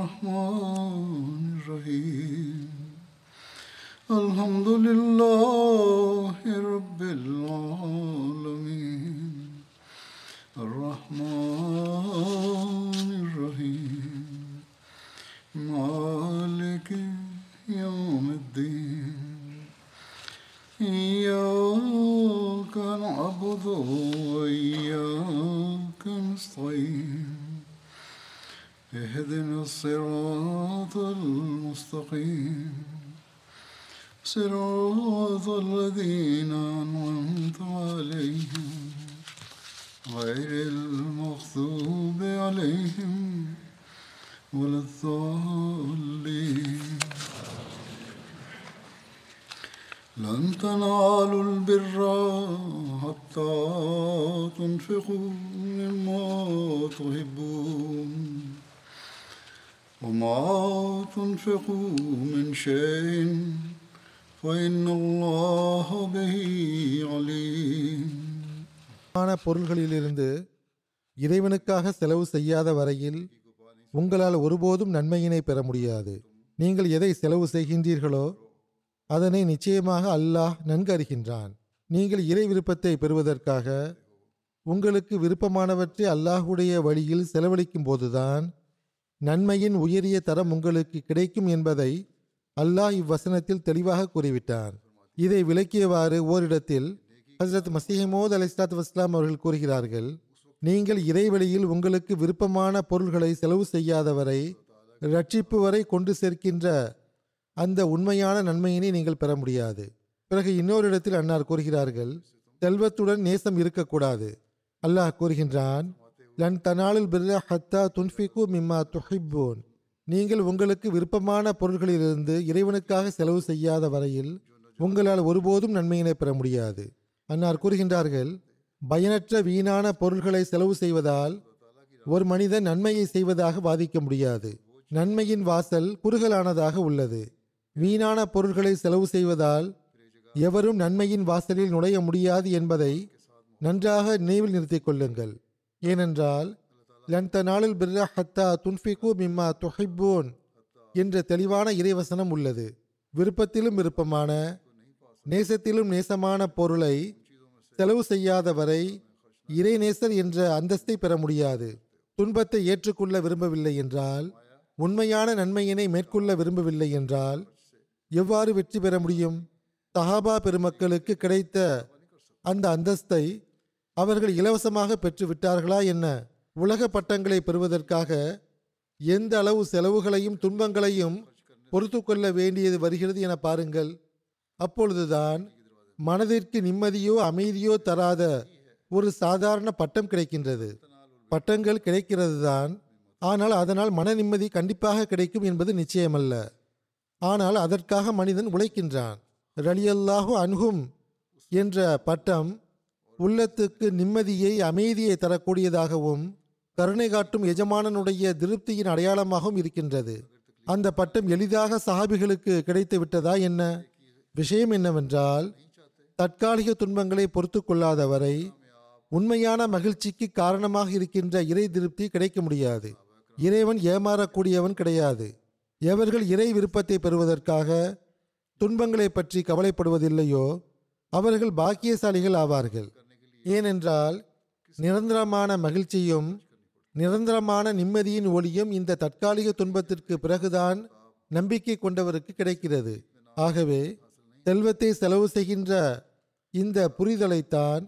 الرحمن صراط الذين أنعمت عليهم غير المغضوب عليهم ولا الضالين. لن تنالوا البر حتى تنفقوا مما تحبون وما تنفقوا பொருள்களிலிருந்து இறைவனுக்காக செலவு செய்யாத வரையில் உங்களால் ஒருபோதும் நன்மையினை பெற முடியாது. நீங்கள் எதை செலவு செய்கின்றீர்களோ அதனை நிச்சயமாக அல்லாஹ் நன்கு அறிகின்றான் நீங்கள் இறை விருப்பத்தை பெறுவதற்காக உங்களுக்கு விருப்பமானவற்றை அல்லாஹுடைய வழியில் செலவழிக்கும் போதுதான் நன்மையின் உயரிய தரம் உங்களுக்கு கிடைக்கும் என்பதை அல்லாஹ் இவ்வசனத்தில் தெளிவாக கூறிவிட்டான். இதை விளக்கியவாறு ஓரிடத்தில் ஹசரத் மசீஹமோத் அலிஸ்லாத் வஸ்லாம் அவர்கள் கூறுகிறார்கள் நீங்கள் இறைவழியில் உங்களுக்கு விருப்பமான பொருள்களை செலவு செய்யாதவரை ரட்சிப்பு வரை கொண்டு சேர்க்கின்ற அந்த உண்மையான நன்மையினை நீங்கள் பெற முடியாது பிறகு இன்னொரு இடத்தில் அன்னார் கூறுகிறார்கள் செல்வத்துடன் நேசம் இருக்கக்கூடாது அல்லாஹ் கூறுகின்றான் லன் தனாலுல் ஹத்தா துன்ஃபிகு மிம்மா துஹிப்பூன். நீங்கள் உங்களுக்கு விருப்பமான பொருள்களிலிருந்து இறைவனுக்காக செலவு செய்யாத வரையில் உங்களால் ஒருபோதும் நன்மையினை பெற முடியாது. அன்னார் கூறுகின்றார்கள் பயனற்ற வீணான பொருள்களை செலவு செய்வதால் ஒரு மனிதன் நன்மையை செய்வதாக வாதிக்க முடியாது. நன்மையின் வாசல் குறுகலானதாக உள்ளது. வீணான பொருள்களை செலவு செய்வதால் எவரும் நன்மையின் வாசலில் நுழைய முடியாது என்பதை நன்றாக நினைவில் நிறுத்திக் கொள்ளுங்கள். ஏனென்றால் லந்த நாளில் பிர்ரா ஹத்தா துன்ஃபிகு மிம்மா துஹிப்பூன் என்ற தெளிவான இறைவசனம் உள்ளது. விருப்பத்திலும் விருப்பமான நேசத்திலும் நேசமான பொருளை செலவு செய்யாதவரை இறைநேசர் என்ற அந்தஸ்தை பெற முடியாது. துன்பத்தை ஏற்றுக்கொள்ள விரும்பவில்லை என்றால் உண்மையான நன்மையினை மேற்கொள்ள விரும்பவில்லை என்றால் எவ்வாறு வெற்றி பெற முடியும்? சஹாபா பெருமக்களுக்கு கிடைத்த அந்த அந்தஸ்தை அவர்கள் இலவசமாக பெற்று விட்டார்களா என்ன? உலக பட்டங்களை பெறுவதற்காக எந்த அளவு செலவுகளையும் துன்பங்களையும் பொறுத்து கொள்ள வேண்டியது வருகிறது என பாருங்கள். அப்பொழுதுதான் மனதிற்கு நிம்மதியோ அமைதியோ தராத ஒரு சாதாரண பட்டம் கிடைக்கின்றது. பட்டங்கள் கிடைக்கிறது தான் ஆனால் அதனால் மன நிம்மதி கண்டிப்பாக கிடைக்கும் என்பது நிச்சயமல்ல. ஆனால் அதற்காக மனிதன் உழைக்கின்றான். ரலியல்லாஹு அன்ஹும் என்ற பட்டம் உள்ளத்துக்கு நிம்மதியை அமைதியை தரக்கூடியதாகவும் கருணை காட்டும் எஜமானனுடைய திருப்தியின் அடையாளமாகவும் இருக்கின்றது. அந்த பட்டம் எளிதாக சஹாபிகளுக்கு கிடைத்து விட்டதா என்ன? விஷயம் என்னவென்றால் தற்காலிக துன்பங்களை பொறுத்து கொள்ளாதவரை உண்மையான மகிழ்ச்சிக்கு காரணமாக இருக்கின்ற இறை திருப்தி கிடைக்க முடியாது. இறைவன் ஏமாறக்கூடியவன் கிடையாது. எவர்கள் இறை விருப்பத்தை பெறுவதற்காக துன்பங்களை பற்றி கவலைப்படுவதில்லையோ அவர்கள் பாக்கியசாலிகள் ஆவார்கள். ஏனென்றால் நிரந்தரமான மகிழ்ச்சியும் நிரந்தரமான நிம்மதியின் ஒளியும் இந்த தற்காலிக துன்பத்திற்கு பிறகுதான் நம்பிக்கை கொண்டவருக்கு கிடைக்கிறது. ஆகவே செல்வத்தை செலவு செய்கின்ற இந்த புரிதலைத்தான்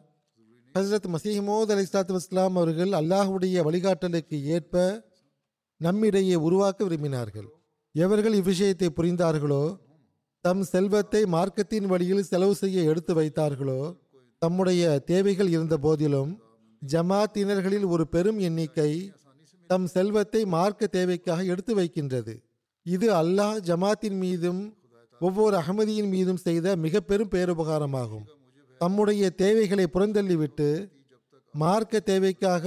ஹசரத் மசீமோத் அலி இஸ்லாத்து வஸ்லாம் அவர்கள் அல்லாஹுடைய வழிகாட்டலுக்கு ஏற்ப நம்மிடையே உருவாக்க விரும்பினார்கள். எவர்கள் இவ்விஷயத்தை புரிந்தார்களோ தம் செல்வத்தை மார்க்கத்தின் வழியில் செலவு செய்ய எடுத்து வைத்தார்களோ தம்முடைய தேவைகள் இருந்த போதிலும் ஜமாத்தினர்களில் ஒரு பெரும் எண்ணிக்கை தம் செல்வத்தை மார்க்க தேவைக்காக எடுத்து வைக்கின்றது. இது அல்லாஹ் ஜமாத்தின் மீதும் ஒவ்வொரு அகமதியின் மீதும் செய்த மிக பெரும் பேருபகாரமாகும். தம்முடைய தேவைகளை புறந்தள்ளிவிட்டு மார்க்க தேவைக்காக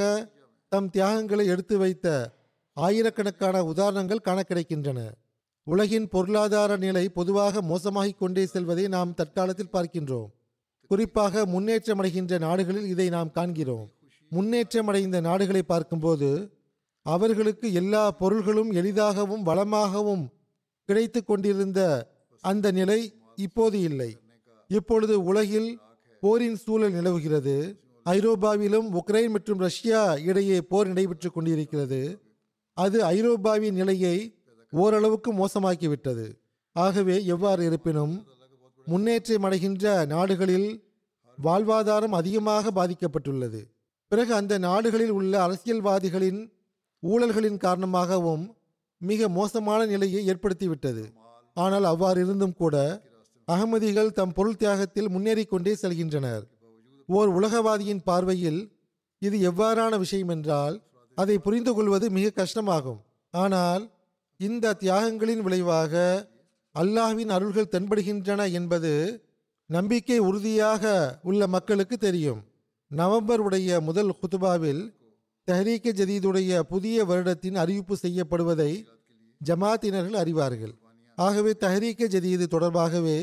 தம் தியாகங்களை எடுத்து வைத்த ஆயிரக்கணக்கான உதாரணங்கள் காண கிடைக்கின்றன உலகின் பொருளாதார நிலை பொதுவாக மோசமாகிக் கொண்டே செல்வதை நாம் தற்காலத்தில் பார்க்கின்றோம். குறிப்பாக முன்னேற்றமடைகின்ற நாடுகளில் இதை நாம் காண்கிறோம். முன்னேற்றமடைந்த நாடுகளை பார்க்கும்போது அவர்களுக்கு எல்லா பொருள்களும் எளிதாகவும் வளமாகவும் கிடைத்து கொண்டிருந்த அந்த நிலை இப்போது இல்லை. இப்பொழுது உலகில் போரின் சூழல் நிலவுகிறது. ஐரோப்பாவிலும் உக்ரைன் மற்றும் ரஷ்யா இடையே போர் நடைபெற்று கொண்டிருக்கிறது. அது ஐரோப்பாவின் நிலையை ஓரளவுக்கு மோசமாக்கிவிட்டது. ஆகவே எவ்வாறு இருப்பினும் முன்னேற்றம் அடைகின்ற நாடுகளில் வாழ்வாதாரம் அதிகமாக பாதிக்கப்பட்டுள்ளது. பிறகு அந்த நாடுகளில் உள்ள அரசியல்வாதிகளின் ஊழல்களின் காரணமாகவும் மிக மோசமான நிலையை ஏற்படுத்திவிட்டது. ஆனால் அவ்வாறு இருந்தும் கூட அகமதிகள் தம் பொருள் தியாகத்தில் முன்னேறிக்கொண்டே செல்கின்றனர். ஓர் உலகவாதியின் பார்வையில் இது எவ்வாறான விஷயம் என்றால் அதை புரிந்து கொள்வது மிக கஷ்டமாகும். ஆனால் இந்த தியாகங்களின் விளைவாக அல்லாஹ்வின் அருள்கள் தென்படுகின்றன என்பது நம்பிக்கை உறுதியாக உள்ள மக்களுக்கு தெரியும். நவம்பர் உடைய முதல் குத்துபாவில் தெஹரீக்க ஜதீதுடைய புதிய வருடத்தின் அறிவிப்பு செய்யப்படுவதை ஜமாத்தினர்கள் அறிவார்கள். ஆகவே தஹரீக்க ஜதீது தொடர்பாகவே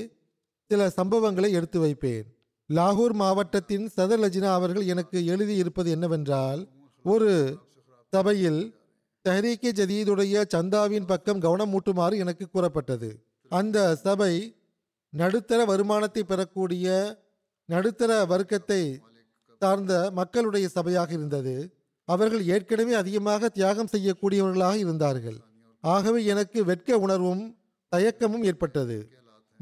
சில சம்பவங்களை எடுத்து வைப்பேன். லாகூர் மாவட்டத்தின் சதர் லஜினா அவர்கள் எனக்கு எழுதியிருப்பது என்னவென்றால் ஒரு சபையில் தஹரீக்கே ஜதீதுடைய சந்தாவின் பக்கம் கவனம் ஊட்டுமாறு எனக்கு கூறப்பட்டது. அந்த சபை நடுத்தர வருமானத்தை பெறக்கூடிய நடுத்தர வர்க்கத்தை சார்ந்த மக்களுடைய சபையாக இருந்தது. அவர்கள் ஏற்கனவே அதிகமாக தியாகம் செய்யக்கூடியவர்களாக இருந்தார்கள். ஆகவே எனக்கு வெட்க உணர்வும் தயக்கமும் ஏற்பட்டது.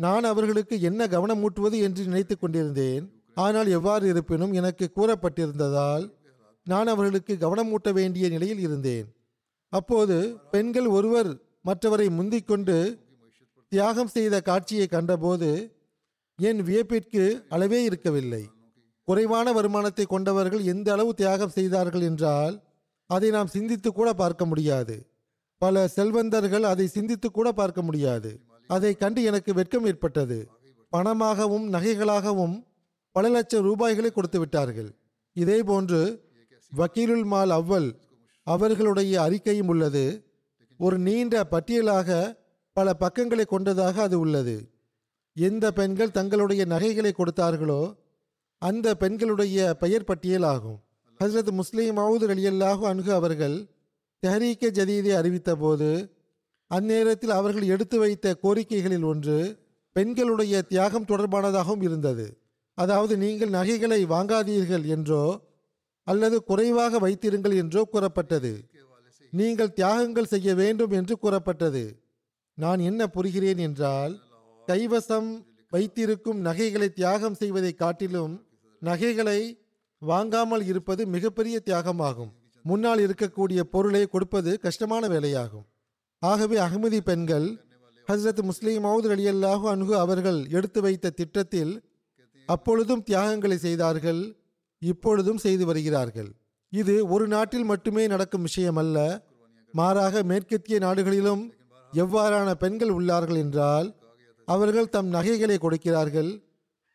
நான் அவர்களுக்கு என்ன கவனம் ஊட்டுவது என்று நினைத்துக் கொண்டிருந்தேன். ஆனால் எவ்வாறு இருப்பினும் எனக்கு கூறப்பட்டிருந்ததால் நான் அவர்களுக்கு கவனம் ஊட்ட வேண்டிய நிலையில் இருந்தேன். அப்போது பெண்கள் ஒருவர் மற்றவரை முந்திக்கொண்டு தியாகம் செய்த காட்சியை கண்டபோது என் வியப்பிற்கு அளவே இருக்கவில்லை. குறைவான வருமானத்தை கொண்டவர்கள் எந்த அளவு தியாகம் செய்தார்கள் என்றால் அதை நாம் சிந்தித்து கூட பார்க்க முடியாது. பல செல்வந்தர்கள் அதை சிந்தித்து கூட பார்க்க முடியாது. அதை கண்டு எனக்கு வெட்கம் ஏற்பட்டது. பணமாகவும் நகைகளாகவும் பல லட்சம் ரூபாய்களை கொடுத்து விட்டார்கள். இதே போன்று வக்கீலுல் மால் அவ்வல் அவர்களுடைய அறிக்கையும் உள்ளது. ஒரு நீண்ட பட்டியலாக பல பக்கங்களை கொண்டதாக அது உள்ளது. எந்த பெண்கள் தங்களுடைய நகைகளை கொடுத்தார்களோ அந்த பெண்களுடைய பெயர் பட்டியல் ஆகும். ஹசரத் முஸ்லீம் மவுது அலியல்லாஹு அன்ஹு அவர்கள் தெஹரீக்க ஜதீதை அறிவித்த போது அந்நேரத்தில் அவர்கள் எடுத்து வைத்த கோரிக்கைகளில் ஒன்று பெண்களுடைய தியாகம் தொடர்பானதாகவும் இருந்தது. அதாவது நீங்கள் நகைகளை வாங்காதீர்கள் என்றோ அல்லது குறைவாக வைத்திருங்கள் என்றோ கூறப்பட்டது. நீங்கள் தியாகங்கள் செய்ய வேண்டும் என்று கூறப்பட்டது. நான் என்ன புரிகிறேன் என்றால் கைவசம் வைத்திருக்கும் நகைகளை தியாகம் செய்வதை காட்டிலும் நகைகளை வாங்காமல் இருப்பது மிகப்பெரிய தியாகமாகும். முன்னால் இருக்கக்கூடிய பொருளை கொடுப்பது கஷ்டமான வேலையாகும். ஆகவே அகமதி பெண்கள் ஹசரத் முஸ்லீம் மவுத் அலி அல்லாஹு அன்ஹு அவர்கள் எடுத்து வைத்த திட்டத்தில் அப்பொழுதும் தியாகங்களை செய்தார்கள் இப்பொழுதும் செய்து வருகிறார்கள். இது ஒரு நாட்டில் மட்டுமே நடக்கும் விஷயம் அல்ல மாறாக மேற்கத்திய நாடுகளிலும் எவ்வாறான பெண்கள் உள்ளார்கள் என்றால் அவர்கள் தம் நகைகளை கொடுக்கிறார்கள்.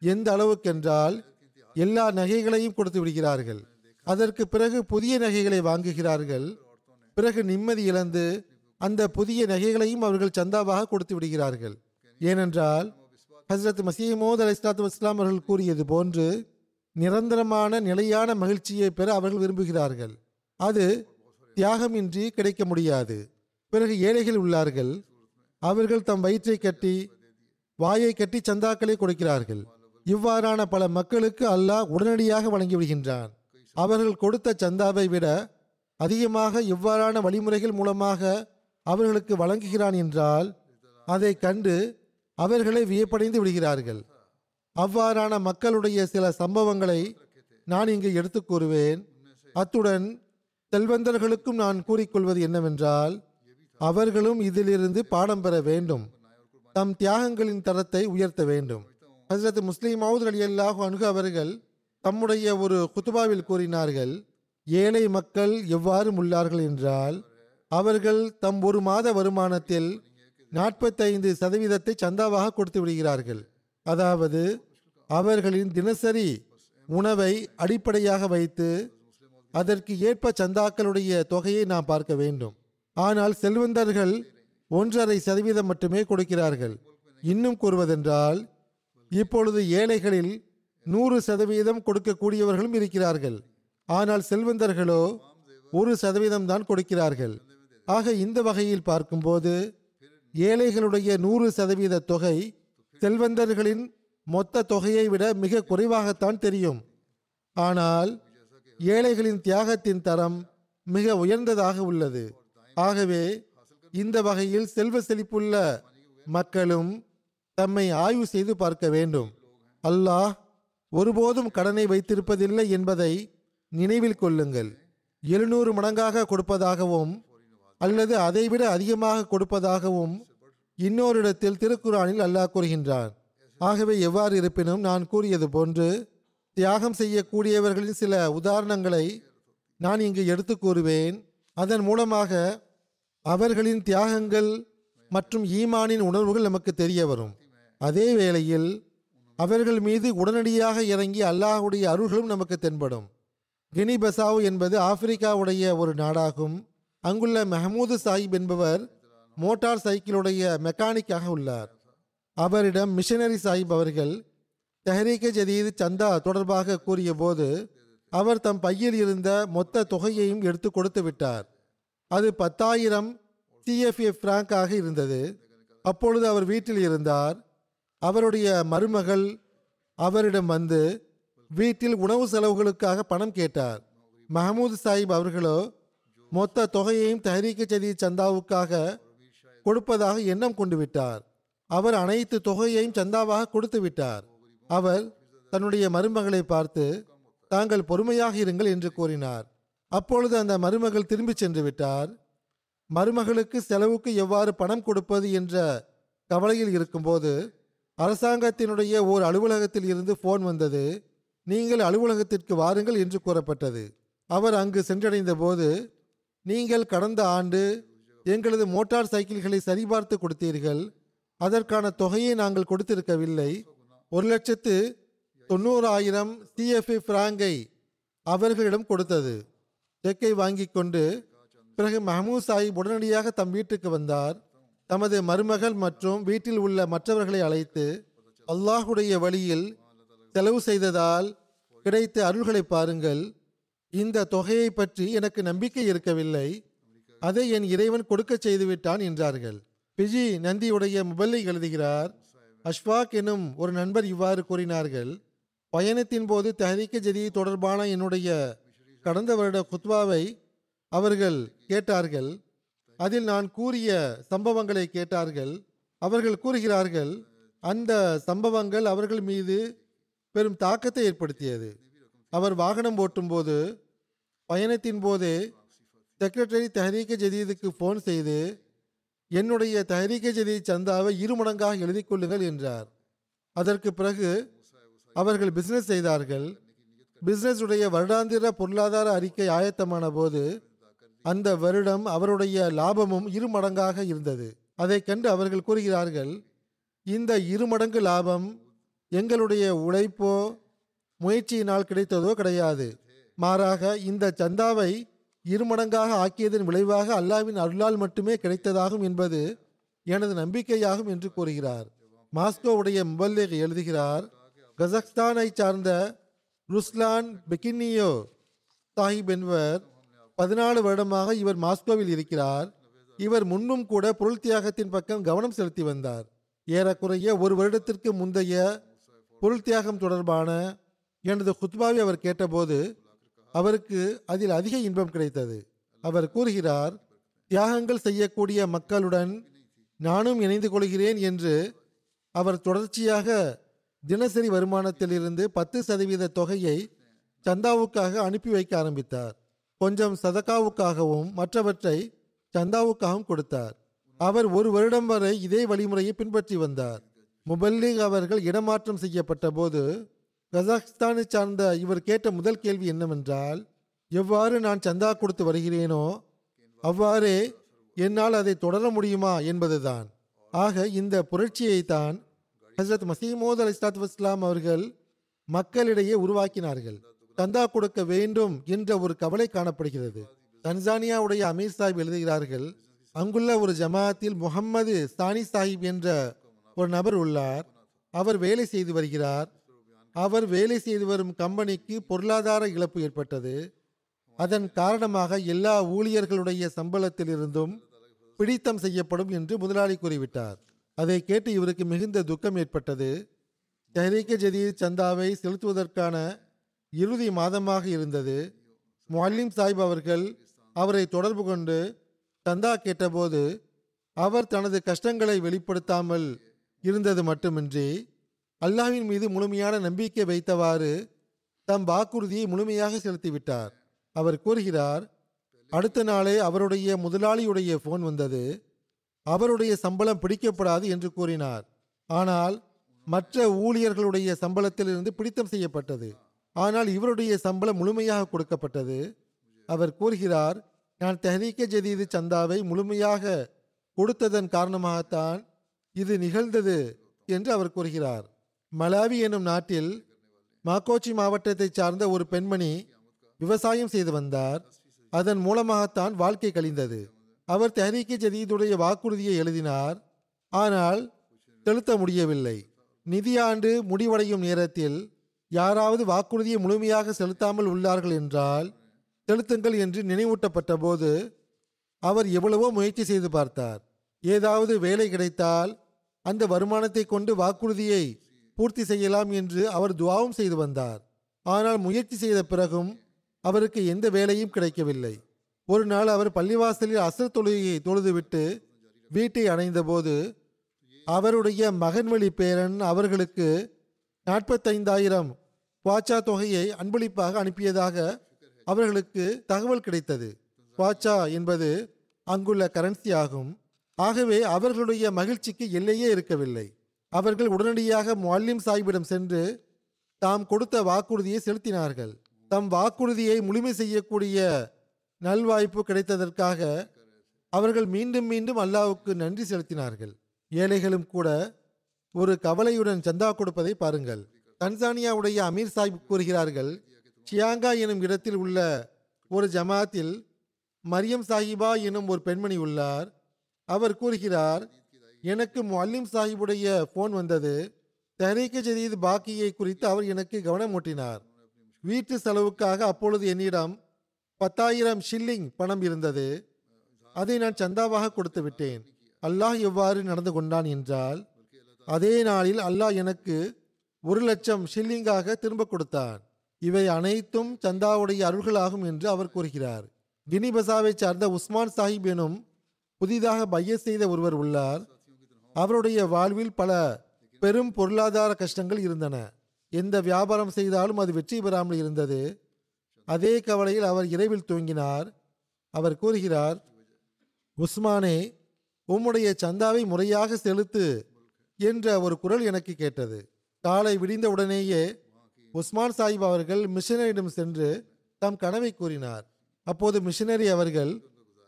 எந்த அளவுக்கென்றால் எல்லா நகைகளையும் கொடுத்து விடுகிறார்கள். அதற்கு பிறகு புதிய நகைகளை வாங்குகிறார்கள். பிறகு நிம்மதி இழந்து அந்த புதிய நகைகளையும் அவர்கள் சந்தாவாக கொடுத்து விடுகிறார்கள். ஏனென்றால் ஹசரத் மசீமோத் அலி இஸ்லாத்து இஸ்லாம் அவர்கள் கூறியது போன்று நிரந்தரமான நிலையான மகிழ்ச்சியை பெற அவர்கள் விரும்புகிறார்கள். அது தியாகமின்றி கிடைக்க முடியாது. பிறகு ஏழைகள் உள்ளார்கள். அவர்கள் தம் வயிற்றை கட்டி வாயை கட்டி சந்தாக்களை கொடுக்கிறார்கள். இவ்வாறான பல மக்களுக்கு அல்லாஹ் உடனடியாக வழங்கிவிடுகின்றான் அவர்கள் கொடுத்த சந்தாவை விட அதிகமாக இவ்வாறான வழிமுறைகள் மூலமாக அவர்களுக்கு வழங்குகிறான் என்றால் அதை கண்டு அவர்களை வியப்படைந்து விடுகிறார்கள். அவ்வாறான மக்களுடைய சில சம்பவங்களை நான் இங்கு எடுத்து கூறுவேன். அத்துடன் செல்வந்தர்களுக்கும் நான் கூறிக்கொள்வது என்னவென்றால் அவர்களும் இதிலிருந்து பாடம் பெற வேண்டும். தம் தியாகங்களின் தரத்தை உயர்த்த வேண்டும். ஹசரத் முஸ்லீம் மவுத் அலி அல்லாஹு அணுகு அவர்கள் தம்முடைய ஒரு குத்துபாவில் கூறினார்கள் ஏழை மக்கள் எவ்வாறு உள்ளார்கள் என்றால் அவர்கள் தம் ஒரு மாத வருமானத்தில் நாற்பத்தைந்து சதவீதத்தை சந்தாவாக கொடுத்து விடுகிறார்கள். அதாவது அவர்களின் தினசரி உணவை அடிப்படையாக வைத்து அதற்கு ஏற்ப சந்தாக்களுடைய தொகையை நாம் பார்க்க வேண்டும். ஆனால் செல்வந்தர்கள் ஒன்றரை சதவீதம் மட்டுமே கொடுக்கிறார்கள். இன்னும் கூறுவதென்றால் இப்பொழுது ஏழைகளில் நூறு சதவீதம் கொடுக்கக்கூடியவர்களும் இருக்கிறார்கள். ஆனால் செல்வந்தர்களோ ஒரு சதவீதம் தான் கொடுக்கிறார்கள். ஆக இந்த வகையில் பார்க்கும்போது ஏழைகளுடைய நூறு சதவீத தொகை செல்வந்தர்களின் மொத்த தொகையை விட மிக குறைவாகத்தான் தெரியும். ஆனால் ஏழைகளின் தியாகத்தின் தரம் மிக உயர்ந்ததாக உள்ளது. ஆகவே இந்த வகையில் செல்வ செழிப்புள்ள மக்களும் தம்மை ஆய்வு செய்து பார்க்க வேண்டும். அல்லாஹ் ஒருபோதும் கடனை வைத்திருப்பதில்லை என்பதை நினைவில் கொள்ளுங்கள். எழுநூறு மடங்காக கொடுப்பதாகவும் அல்லது அதைவிட அதிகமாக கொடுப்பதாகவும் இன்னொரு இடத்தில் திருக்குறானில் அல்லாஹ் கூறுகின்றான் ஆகவே எவ்வாறு இருப்பினும் நான் கூறியது போன்று தியாகம் செய்யக்கூடியவர்களின் சில உதாரணங்களை நான் இங்கு எடுத்து கூறுவேன். அதன் மூலமாக அவர்களின் தியாகங்கள் மற்றும் ஈமானின் உணர்வுகள் நமக்கு தெரிய வரும். அதே வேளையில் அவர்கள் மீது உடனடியாக இறங்கி அல்லாஹுடைய அருள்களும் நமக்கு தென்படும். கினி பசாவு என்பது ஆப்பிரிக்காவுடைய ஒரு நாடாகும். அங்குள்ள மெஹமூது சாஹிப் என்பவர் மோட்டார் சைக்கிளுடைய மெக்கானிக்காக உள்ளார். அவரிடம் மிஷனரி சாஹிப் அவர்கள் தெஹரீக ஜதீத் சந்தா தொடர்பாக கூறிய போது அவர் தம் பையில் இருந்த மொத்த தொகையையும் எடுத்து கொடுத்து விட்டார். அது பத்தாயிரம் சிஎஃப்ஏ பிராங்காக இருந்தது. அப்பொழுது அவர் வீட்டில் இருந்தார். அவருடைய மருமகள் அவரிடம் வந்து வீட்டில் உணவு செலவுகளுக்காக பணம் கேட்டார். மஹமூது சாஹிப் அவர்களோ மொத்த தொகையையும் தஹரீக்கு சதி சந்தாவுக்காக கொடுப்பதாக எண்ணம் கொண்டு விட்டார். அவர் அனைத்து தொகையையும் சந்தாவாக கொடுத்து விட்டார். அவர் தன்னுடைய மருமகளை பார்த்து தாங்கள் பொறுமையாக இருங்கள் என்று கூறினார். அப்பொழுது அந்த மருமகள் திரும்பி சென்று விட்டார். மருமகளுக்கு செலவுக்கு எவ்வாறு பணம் கொடுப்பது என்ற கவலையில் இருக்கும்போது அரசாங்கத்தினுடைய ஓர் அலுவலகத்தில் இருந்து போன் வந்தது. நீங்கள் அலுவலகத்திற்கு வாருங்கள் என்று கூறப்பட்டது. அவர் அங்கு சென்றடைந்த போது நீங்கள் கடந்த ஆண்டு எங்களது மோட்டார் சைக்கிள்களை சரிபார்த்து கொடுத்தீர்கள். அதற்கான தொகையை நாங்கள் கொடுத்திருக்கவில்லை. ஒரு லட்சத்து தொண்ணூறாயிரம் சிஎஃப்ஏ பிராங்கை அவர்களிடம் கொடுத்தது. செக்கை வாங்கி கொண்டு பிறகு மஹமூத் சாஹிப் உடனடியாக தம் வீட்டுக்கு வந்தார். தமது மருமகள் மற்றும் வீட்டில் உள்ள மற்றவர்களை அழைத்து அல்லாஹுடைய வழியில் செலவு செய்ததால் கிடைத்த அருள்களை பாருங்கள். இந்த தொகையை பற்றி எனக்கு நம்பிக்கை இருக்கவில்லை. அதை என் இறைவன் கொடுக்க செய்துவிட்டான் என்றார்கள். பிஜி நந்தியுடைய முபல்லை எழுதுகிறார் அஷ்வாக் எனும் ஒரு நண்பர் இவ்வாறு கூறினார்கள் பயணத்தின் போது தஹரிக்க ஜதி தொடர்பான என்னுடைய கடந்த வருட குத்வாவை அவர்கள் கேட்டார்கள். அதில் நான் கூறிய சம்பவங்களை கேட்டார்கள். அவர்கள் கூறுகிறார்கள் அந்த சம்பவங்கள் அவர்கள் மீது பெரும் தாக்கத்தை ஏற்படுத்தியது. அவர் வாகனம் ஓட்டும்போது பயணத்தின் போது செக்ரட்டரி தஹரீக ஜதீதுக்கு ஃபோன் செய்து என்னுடைய தஹரீக ஜதீத் சந்தாவை இரு மடங்காக எழுதி கொள்ளுங்கள் என்றார். அதற்கு பிறகு அவர்கள் பிசினஸ் செய்தார்கள். பிசினஸ் உடைய வருடாந்திர பொருளாதார அறிக்கை ஆயத்தமான போது அந்த வருடம் அவருடைய லாபமும் இரு மடங்காக இருந்தது. அதை கண்டு அவர்கள் கூறுகிறார்கள் இந்த இரு மடங்கு லாபம் எங்களுடைய உழைப்போ முயற்சியினால் கிடைத்ததோ கிடையாது. மாறாக இந்த சந்தாவை இருமடங்காக ஆக்கியதன் விளைவாக அல்லாவின் அருளால் மட்டுமே கிடைத்ததாகும் என்பது எனது நம்பிக்கையாகும் என்று கூறுகிறார். மாஸ்கோவுடைய முபல்லிக் எழுதுகிறார் கசக்ஸ்தானை சார்ந்த ருஸ்லான் பெக்கினியோ சாஹிப் என்பவர் பதினாலு வருடமாக இவர் மாஸ்கோவில் இருக்கிறார். இவர் முன்னும் கூட பொருள் தியாகத்தின் பக்கம் கவனம் செலுத்தி வந்தார். ஏறக்குறைய ஒரு வருடத்திற்கு முந்தைய பொருள் தியாகம் தொடர்பான எனது குத்பாவை அவர் கேட்டபோது அவருக்கு அதில் அதிக இன்பம் கிடைத்தது. அவர் கூறுகிறார் தியாகங்கள் செய்யக்கூடிய மக்களுடன் நானும் இணைந்து கொள்கிறேன் என்று அவர் தொடர்ச்சியாக தினசரி வருமானத்திலிருந்து பத்து சதவீத தொகையை சந்தாவுக்காக அனுப்பி வைக்க ஆரம்பித்தார். கொஞ்சம் சதக்காவுக்காகவும் மற்றவற்றை சந்தாவுக்காகவும் கொடுத்தார். அவர் ஒரு வருடம் வரை இதே வழிமுறையை பின்பற்றி வந்தார். முபல்லிக் அவர்கள் இடமாற்றம் செய்யப்பட்ட போது கசாக்ஸ்தானை சார்ந்த இவர் கேட்ட முதல் கேள்வி என்னவென்றால் எவ்வாறு நான் சந்தா கொடுத்து வருகிறேனோ அவ்வாறே என்னால் அதை தொடர முடியுமா? என்பதுதான். ஆக இந்த புரட்சியை தான் ஹசரத் மசீமோத் அலி இஸ்லாத் வஸ்லாம் அவர்கள் மக்களிடையே உருவாக்கினார்கள். சந்தா கொடுக்க வேண்டும் என்ற ஒரு கவலை காணப்படுகிறது. தன்சானியாவுடைய அமீர் சாஹிப் எழுதுகிறார்கள் அங்குள்ள ஒரு ஜமாத்தில் முகம்மது சானி சாஹிப் என்ற ஒரு நபர் உள்ளார். அவர் வேலை செய்து வருகிறார். அவர் வேலை செய்து வரும் கம்பெனிக்கு பொருளாதார இழப்பு ஏற்பட்டது. அதன் காரணமாக எல்லா ஊழியர்களுடைய சம்பளத்திலிருந்தும் பிடித்தம் செய்யப்படும் என்று முதலாளி கூறிவிட்டார். அதை கேட்டு இவருக்கு மிகுந்த துக்கம் ஏற்பட்டது. தெஹரீக்க ஜதீத் சந்தாவை செலுத்துவதற்கான இறுதி மாதமாக இருந்தது. முல்லிம் சாஹிப் அவர்கள் அவரை தொடர்பு கொண்டு சந்தா கேட்டபோது அவர் தனது கஷ்டங்களை வெளிப்படுத்தாமல் இருந்தது மட்டுமின்றி அல்லாஹ்வின் மீது முழுமையான நம்பிக்கை வைத்தவாறு தம் வாக்குறுதியை முழுமையாக செலுத்திவிட்டார். அவர் கூறுகிறார் அடுத்த நாளே அவருடைய முதலாளியுடைய போன் வந்தது. அவருடைய சம்பளம் பிடிக்கப்படாது என்று கூறினார். ஆனால் மற்ற ஊழியர்களுடைய சம்பளத்திலிருந்து பிடித்தம் செய்யப்பட்டது. ஆனால் இவருடைய சம்பளம் முழுமையாக கொடுக்கப்பட்டது. அவர் கூறுகிறார் நான் தெஹரீக்க ஜதீது சந்தாவை முழுமையாக கொடுத்ததன் காரணமாகத்தான் இது நிகழ்ந்தது என்று அவர் கூறுகிறார். மலாவி எனும் நாட்டில் மாக்கோச்சி மாவட்டத்தைச் சார்ந்த ஒரு பெண்மணி விவசாயம் செய்து வந்தார். அதன் மூலமாகத்தான் வாழ்க்கை கழிந்தது. அவர் தெஹரீக்கி ஜதீதுடைய வாக்குறுதியை எழுதினார். ஆனால் செலுத்த முடியவில்லை. நிதியாண்டு முடிவடையும் நேரத்தில் யாராவது வாக்குறுதியை முழுமையாக செலுத்தாமல் உள்ளார்கள் என்றால் செலுத்துங்கள் என்று நினைவூட்டப்பட்ட போது அவர் எவ்வளவோ முயற்சி செய்து பார்த்தார். ஏதாவது வேலை கிடைத்தால் அந்த வருமானத்தை கொண்டு வாக்குறுதியை பூர்த்தி செய்யலாம் என்று அவர் துவாவும் செய்து வந்தார். ஆனால் முயற்சி செய்த பிறகும் அவருக்கு எந்த வேலையும் கிடைக்கவில்லை. ஒரு நாள் அவர் பள்ளிவாசலில் அசர் தொழுகையை தொழுதுவிட்டு வீட்டை அடைந்தபோது அவருடைய மகன்வழி பேரன் அவர்களுக்கு நாற்பத்தைந்தாயிரம் குவாச்சா தொகையை அன்பளிப்பாக அனுப்பியதாக அவர்களுக்கு தகவல் கிடைத்தது. குவாச்சா என்பது அங்குள்ள கரன்சி ஆகும். ஆகவே அவர்களுடைய மகிழ்ச்சிக்கு எல்லையே இருக்கவில்லை. அவர்கள் உடனடியாக முல்லிம் சாஹிபிடம் சென்று தாம் கொடுத்த வாக்குறுதியை செலுத்தினார்கள். தம் வாக்குறுதியை முழுமை செய்யக்கூடிய நல்வாய்ப்பு கிடைத்ததற்காக அவர்கள் மீண்டும் மீண்டும் அல்லாவுக்கு நன்றி செலுத்தினார்கள். ஏழைகளும் கூட ஒரு கவலையுடன் சந்தா கொடுப்பதை பாருங்கள். தன்சானியாவுடைய அமீர் சாஹிப் கூறுகிறார்கள் சியாங்கா எனும் இடத்தில் உள்ள ஒரு ஜமாத்தில் மரியம் சாஹிபா எனும் ஒரு பெண்மணி உள்ளார். அவர் கூறுகிறார் எனக்கு முல்லிம் சாஹிபுடைய ஃபோன் வந்தது. தஹரீக்க ஜதீத் பாக்கியை குறித்து அவர் எனக்கு கவனமூட்டினார் வீட்டு செலவுக்காக அப்பொழுது என்னிடம் பத்தாயிரம் ஷில்லிங் பணம் இருந்தது. அதை நான் சந்தாவாக கொடுத்து விட்டேன். அல்லாஹ் எவ்வாறு நடந்து கொண்டான் என்றால் அதே நாளில் அல்லாஹ் எனக்கு ஒரு லட்சம் ஷில்லிங்காக திரும்ப கொடுத்தான். இவை அனைத்தும் சந்தாவுடைய அருள்களாகும் என்று அவர் கூறுகிறார். கினி பசாவை சார்ந்த உஸ்மான் சாஹிப் எனும் புதிதாக பைய செய்த ஒருவர் உள்ளார். அவருடைய வாழ்வில் பல பெரும் பொருளாதார கஷ்டங்கள் இருந்தன. எந்த வியாபாரம் செய்தாலும் அது வெற்றி பெறாமல் இருந்தது. அதே கவலையில் அவர் இரவில் தூங்கினார். அவர் கூறுகிறார் உஸ்மானே உம்முடைய சந்தாவை முறையாக செலுத்து என்ற ஒரு குரல் எனக்கு கேட்டது. காலை விடிந்த உடனேயே உஸ்மான் சாஹிப் அவர்கள் மிஷனரியிடம் சென்று தம் கனவை கூறினார். அப்போது மிஷனரி அவர்கள்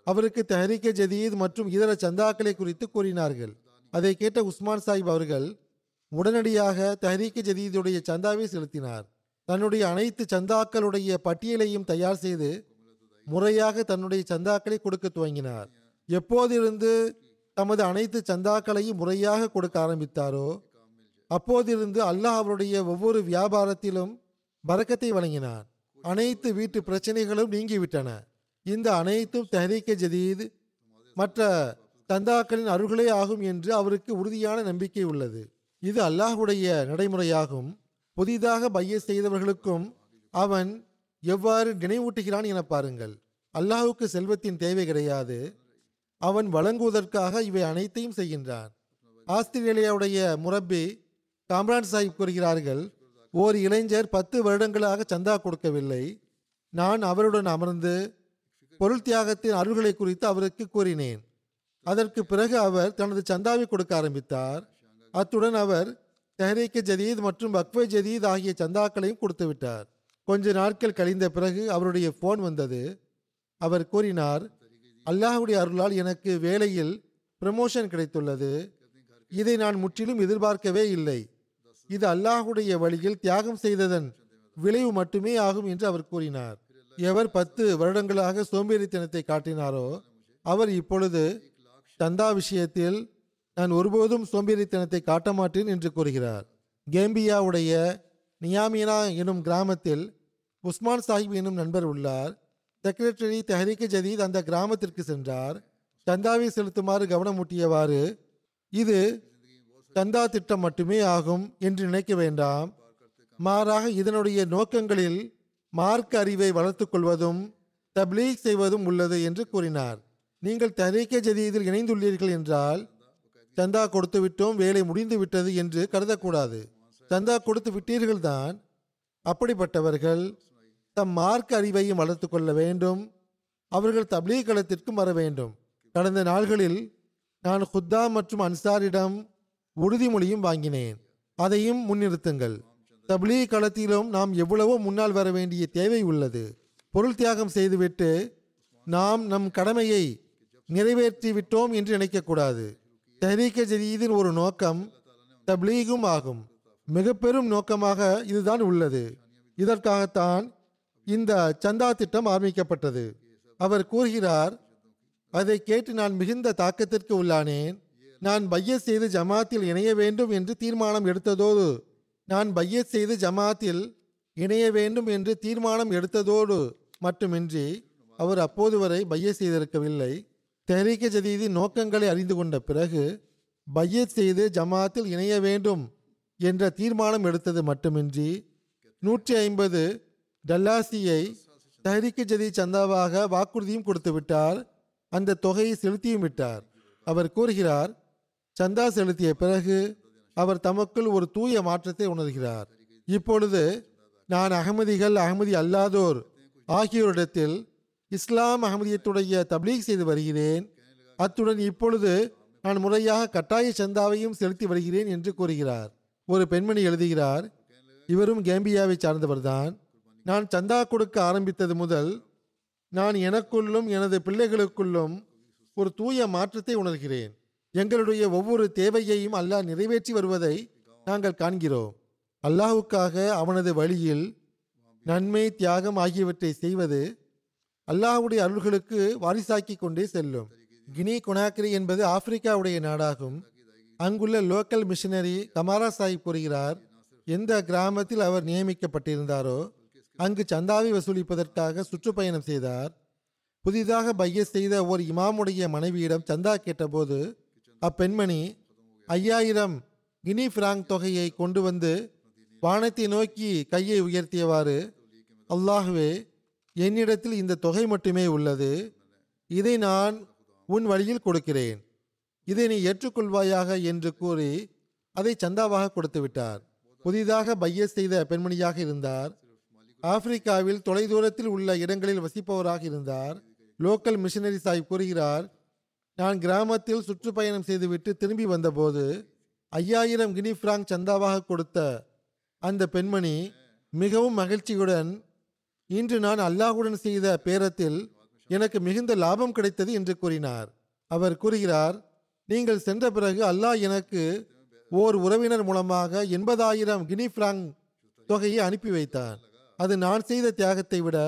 அவருக்கு தஹரிக்க ஜதீத் மற்றும் இதர சந்தாக்களை குறித்து கூறினார்கள். அதை கேட்ட உஸ்மான் சாஹிப் அவர்கள் உடனடியாக தஹரீக்கு ஜதீதுடைய சந்தாவை செலுத்தினார். தன்னுடைய அனைத்து சந்தாக்களுடைய பட்டியலையும் தயார் செய்து முறையாக தன்னுடைய சந்தாக்களை கொடுக்க துவங்கினார். எப்போதிருந்து தமது அனைத்து சந்தாக்களையும் முறையாக கொடுக்க ஆரம்பித்தாரோ அப்போதிருந்து அல்லாஹ் அவருடைய ஒவ்வொரு வியாபாரத்திலும் பறக்கத்தை வழங்கினார். அனைத்து வீட்டு பிரச்சனைகளும் நீங்கிவிட்டன. இந்த அனைத்தும் தெஹரீக்க ஜதீத் மற்ற தந்தாக்களின் அருள்களே ஆகும் என்று அவருக்கு உறுதியான நம்பிக்கை உள்ளது. இது அல்லாஹுடைய நடைமுறையாகும். புதிதாக பைய செய்தவர்களுக்கும் அவன் எவ்வாறு நினைவூட்டுகிறான் என பாருங்கள். அல்லாஹுக்கு செல்வத்தின் தேவை கிடையாது. அவன் வழங்குவதற்காக இவை அனைத்தையும் செய்கின்றான். ஆஸ்திரேலியாவுடைய முரப்பி காம்ரான் சாஹிப் கூறுகிறார்கள் ஓர் இளைஞர் பத்து வருடங்களாக சந்தா கொடுக்கவில்லை. நான் அவருடன் அமர்ந்து பொருள் தியாகத்தின் அருள்களை குறித்து அவருக்கு கூறினேன். அதற்கு பிறகு அவர் தனது சந்தாவை கொடுக்க ஆரம்பித்தார். அத்துடன் அவர் தெஹரீக்கு ஜதீத் மற்றும் பக்வே ஜதீத் ஆகிய சந்தாக்களையும் கொடுத்து விட்டார். கொஞ்ச நாட்கள் கழிந்த பிறகு அவருடைய போன் வந்தது. அவர் கூறினார் அல்லாஹுடைய அருளால் எனக்கு வேலையில் ப்ரமோஷன் கிடைத்துள்ளது. இதை நான் முற்றிலும் எதிர்பார்க்கவே இல்லை. இது அல்லாஹுடைய வழியில் தியாகம் செய்ததன் விளைவு மட்டுமே ஆகும் என்று அவர் கூறினார். எவர் பத்து வருடங்களாக சோம்பேறித்தனத்தை காட்டினாரோ அவர் இப்பொழுது தந்தா விஷயத்தில் நான் ஒருபோதும் சோம்பேறித்தனத்தை காட்ட மாட்டேன் என்று கூறுகிறார். கேம்பியாவுடைய நியாமினா எனும் கிராமத்தில் உஸ்மான் சாஹிப் எனும் நண்பர் உள்ளார். செக்ரட்டரி தெஹரிக்கு ஜதீத் அந்த கிராமத்திற்கு சென்றார். சந்தாவை செலுத்துமாறு கவனமூட்டியவாறு இது சந்தா திட்டம் மட்டுமே ஆகும் என்று நினைக்க வேண்டாம். மாறாக இதனுடைய நோக்கங்களில் மார்க்க அறிவை வளர்த்துக் கொள்வதும் தப்லீக் செய்வதும் உள்ளது என்று கூறினார். நீங்கள் தரீக்கே ஜதீதில் இணைந்துள்ளீர்கள் என்றால் சந்தா கொடுத்து விட்டோம் வேலை முடிந்து விட்டது என்று கருதக்கூடாது. சந்தா கொடுத்து விட்டீர்கள் தான் அப்படிப்பட்டவர்கள் தம் மார்க்க அறிவையும் வளர்த்து கொள்ள வேண்டும். அவர்கள் தப்லீக் களத்திற்கும் வர வேண்டும். கடந்த நாள்களில் நான் குத்தா மற்றும் அன்சாரிடம் உறுதிமொழியும் வாங்கினேன். அதையும் முன்னிறுத்துங்கள். தப்லீக் களத்திலும் நாம் எவ்வளவோ முன்னால் வர வேண்டிய தேவை உள்ளது. பொருள் தியாகம் செய்துவிட்டு நாம் நம் கடமையை நிறைவேற்றி விட்டோம் என்று நினைக்கக்கூடாது. தஹரீக்க ஜதீதின் ஒரு நோக்கம் தப்லீகும் ஆகும். மிக பெரும் நோக்கமாக இதுதான் உள்ளது. இதற்காகத்தான் இந்த சந்தா திட்டம் ஆரம்பிக்கப்பட்டது. அவர் கூறுகிறார் அதை கேட்டு நான் மிகுந்த தாக்கத்திற்கு உள்ளானேன். நான் பையத் செய்து ஜமாத்தில் இணைய வேண்டும் என்று தீர்மானம் எடுத்ததோடு நான் பையத் செய்து ஜமாத்தில் இணைய வேண்டும் என்று தீர்மானம் எடுத்ததோடு மட்டுமின்றி அவர் அப்போது வரை பையத் செய்திருக்கவில்லை. தெஹரீக்க ஜதீதின் நோக்கங்களை அறிந்து கொண்ட பிறகு பையத் செய்து ஜமாத்தில் இணைய வேண்டும் என்ற தீர்மானம் எடுத்தது மட்டுமின்றி நூற்றி ஐம்பது டல்லாசியை தஹரிக்கு ஜதி சந்தாவாக வாக்குறுதியும் கொடுத்து விட்டார். அந்த தொகையை செலுத்தியும் விட்டார். அவர் கூறுகிறார் சந்தா செலுத்திய பிறகு அவர் தமக்குள் ஒரு தூய மாற்றத்தை உணர்கிறார். இப்பொழுது நான் அகமதிகள் அகமதி அல்லாதோர் ஆகியோரிடத்தில் இஸ்லாம் அகமதியத்துடைய தப்லீக் செய்து வருகிறேன். அத்துடன் இப்பொழுது நான் முறையாக கட்டாய சந்தாவையும் செலுத்தி வருகிறேன் என்று கூறுகிறார். ஒரு பெண்மணி எழுதுகிறார் இவரும் கேம்பியாவை சார்ந்தவர்தான். நான் சந்தா கொடுக்க ஆரம்பித்தது முதல் நான் எனக்குள்ளும் எனது பிள்ளைகளுக்குள்ளும் ஒரு தூய மாற்றத்தை உணர்கிறேன். எங்களுடைய ஒவ்வொரு தேவையையும் அல்லாஹ் நிறைவேற்றி வருவதை நாங்கள் காண்கிறோம். அல்லாஹுக்காக அவனது வழியில் நன்மை தியாகம் ஆகியவற்றை செய்வது அல்லாஹுடைய அருள்களுக்கு வாரிசாக்கி கொண்டே செல்லும். கினி குனாக்ரி என்பது ஆப்பிரிக்காவுடைய நாடாகும். அங்குள்ள லோக்கல் மிஷினரி கமாரா சாஹிப் கூறுகிறார் எந்த கிராமத்தில் அவர் நியமிக்கப்பட்டிருந்தாரோ அங்கு சந்தாவை வசூலிப்பதற்காக சுற்றுப்பயணம் செய்தார். புதிதாக பைய செய்த ஒரு இமாமுடைய மனைவியிடம் சந்தா கேட்டபோது அப்பெண்மணி ஐயாயிரம் கினி பிராங்க் தொகையை கொண்டு வந்து வானத்தை நோக்கி கையை உயர்த்தியவாறு அல்லாஹுவே என்னிடத்தில் இந்த தொகை மட்டுமே உள்ளது. இதை நான் உன் வழியில் கொடுக்கிறேன். இதை நீ ஏற்றுக்கொள்வாயாக என்று கூறி அதை சந்தாவாக கொடுத்து விட்டார் புதிதாக பைய செய்த பெண்மணியாக இருந்தார். ஆப்பிரிக்காவில் தொலைதூரத்தில் உள்ள இடங்களில் வசிப்பவராக இருந்தார். லோக்கல் மிஷனரி சாஹிப் கூறுகிறார் நான் கிராமத்தில் சுற்றுப்பயணம் செய்துவிட்டு திரும்பி வந்தபோது ஐயாயிரம் கினி பிராங்க் சந்தாவாக கொடுத்த அந்த பெண்மணி மிகவும் மகிழ்ச்சியுடன் இன்று நான் அல்லாஹுடன் செய்த பேரத்தில் எனக்கு மிகுந்த லாபம் கிடைத்தது என்று கூறினார். அவர் கூறுகிறார் நீங்கள் சென்ற பிறகு அல்லாஹ் எனக்கு ஓர் உறவினர் மூலமாக எண்பதாயிரம் கினி பிராங்க் தொகையை அனுப்பி வைத்தார். அது நான் செய்த தியாகத்தை விட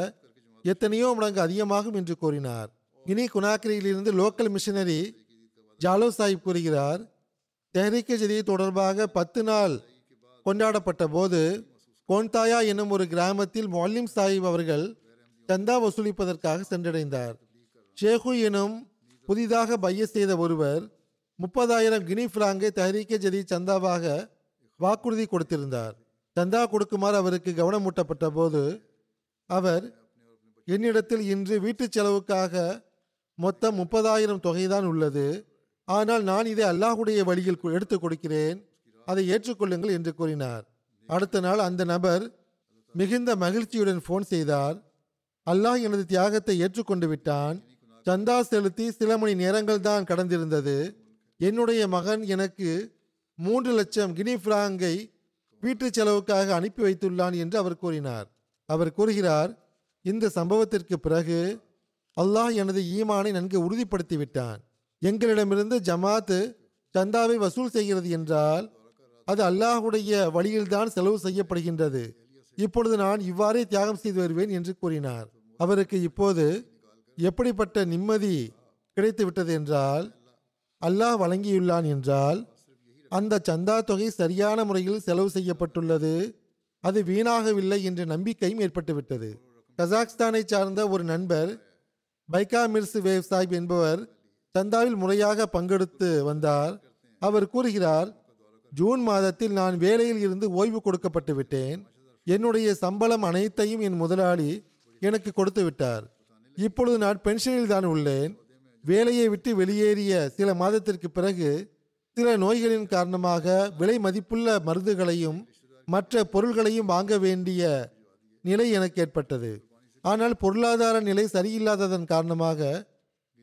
எத்தனையோ மடங்கு அதிகமாகும் என்று கூறினார். கினி குனாக்கிரியிலிருந்து லோக்கல் மிஷனரி ஜாலோ சாஹிப் கூறுகிறார் தெஹரிக்க ஜதி தொடர்பாக பத்து நாள் கொண்டாடப்பட்ட போது கோண்டாயா எனும் ஒரு கிராமத்தில் மொல்லிம் சாஹிப் அவர்கள் சந்தா வசூலிப்பதற்காக சென்றடைந்தார். ஷேகு எனும் புதிதாக பைய செய்த ஒருவர் முப்பதாயிரம் கினி பிராங்கை தஹரீக்க ஜதி சந்தாவாக வாக்குறுதி கொடுத்திருந்தார். சந்தா கொடுக்குமாறு அவருக்கு கவனமூட்டப்பட்ட போது அவர் என்னிடத்தில் இன்று வீட்டு செலவுக்காக மொத்தம் முப்பதாயிரம் தொகைதான் உள்ளது. ஆனால் நான் இதை அல்லாஹுடைய வழியில் கு- எடுத்துக் கொடுக்கிறேன். அதை ஏற்றுக்கொள்ளுங்கள் என்று கூறினார். அடுத்த நாள் அந்த நபர் மிகுந்த மகிழ்ச்சியுடன் ஃபோன் செய்தார். அல்லாஹ் எனது தியாகத்தை ஏற்றுக்கொண்டு விட்டான். சந்தா செலுத்தி சில மணி நேரங்கள் தான் கடந்திருந்தது. என்னுடைய மகன் எனக்கு மூன்று லட்சம் கினி பிராங்கை வீட்டு செலவுக்காக அனுப்பி வைத்துள்ளான் என்று அவர் கூறினார். அவர் கூறுகிறார் இந்த சம்பவத்திற்கு பிறகு அல்லாஹ் எனது ஈமானை நன்கு உறுதிப்படுத்தி விட்டான். எங்களிடமிருந்து ஜமாத்து சந்தாவை வசூல் செய்கிறது என்றால் அது அல்லாஹுடைய வழியில்தான் செலவு செய்யப்படுகின்றது. இப்பொழுது நான் இவ்வாறே தியாகம் செய்து வருவேன் என்று கூறினார். அவருக்கு இப்போது எப்படிப்பட்ட நிம்மதி கிடைத்து விட்டது என்றால் அல்லாஹ் வழங்கியுள்ளான் என்றால் அந்த சந்தா தொகை சரியான முறையில் செலவு செய்யப்பட்டுள்ளது. அது வீணாகவில்லை என்ற நம்பிக்கையும் ஏற்பட்டுவிட்டது. கசாக்ஸ்தானை சார்ந்த ஒரு நண்பர் பைகா மிர்சு வேவ் சாஹிப் என்பவர் சந்தாவில் முறையாக பங்கெடுத்து வந்தார். அவர் கூறுகிறார் ஜூன் மாதத்தில் நான் வேலையில் இருந்து ஓய்வு கொடுக்கப்பட்டு விட்டேன். என்னுடைய சம்பளம் அனைத்தையும் என் முதலாளி எனக்கு கொடுத்து விட்டார். இப்பொழுது நான் பென்ஷனில் தான் உள்ளேன். வேலையை விட்டு வெளியேறிய சில மாதத்திற்கு பிறகு சில நோய்களின் காரணமாக விலை மதிப்புள்ள மருந்துகளையும் மற்ற பொருள்களையும் வாங்க வேண்டிய நிலை எனக்கு ஏற்பட்டது. ஆனால் பொருளாதார நிலை சரியில்லாததன் காரணமாக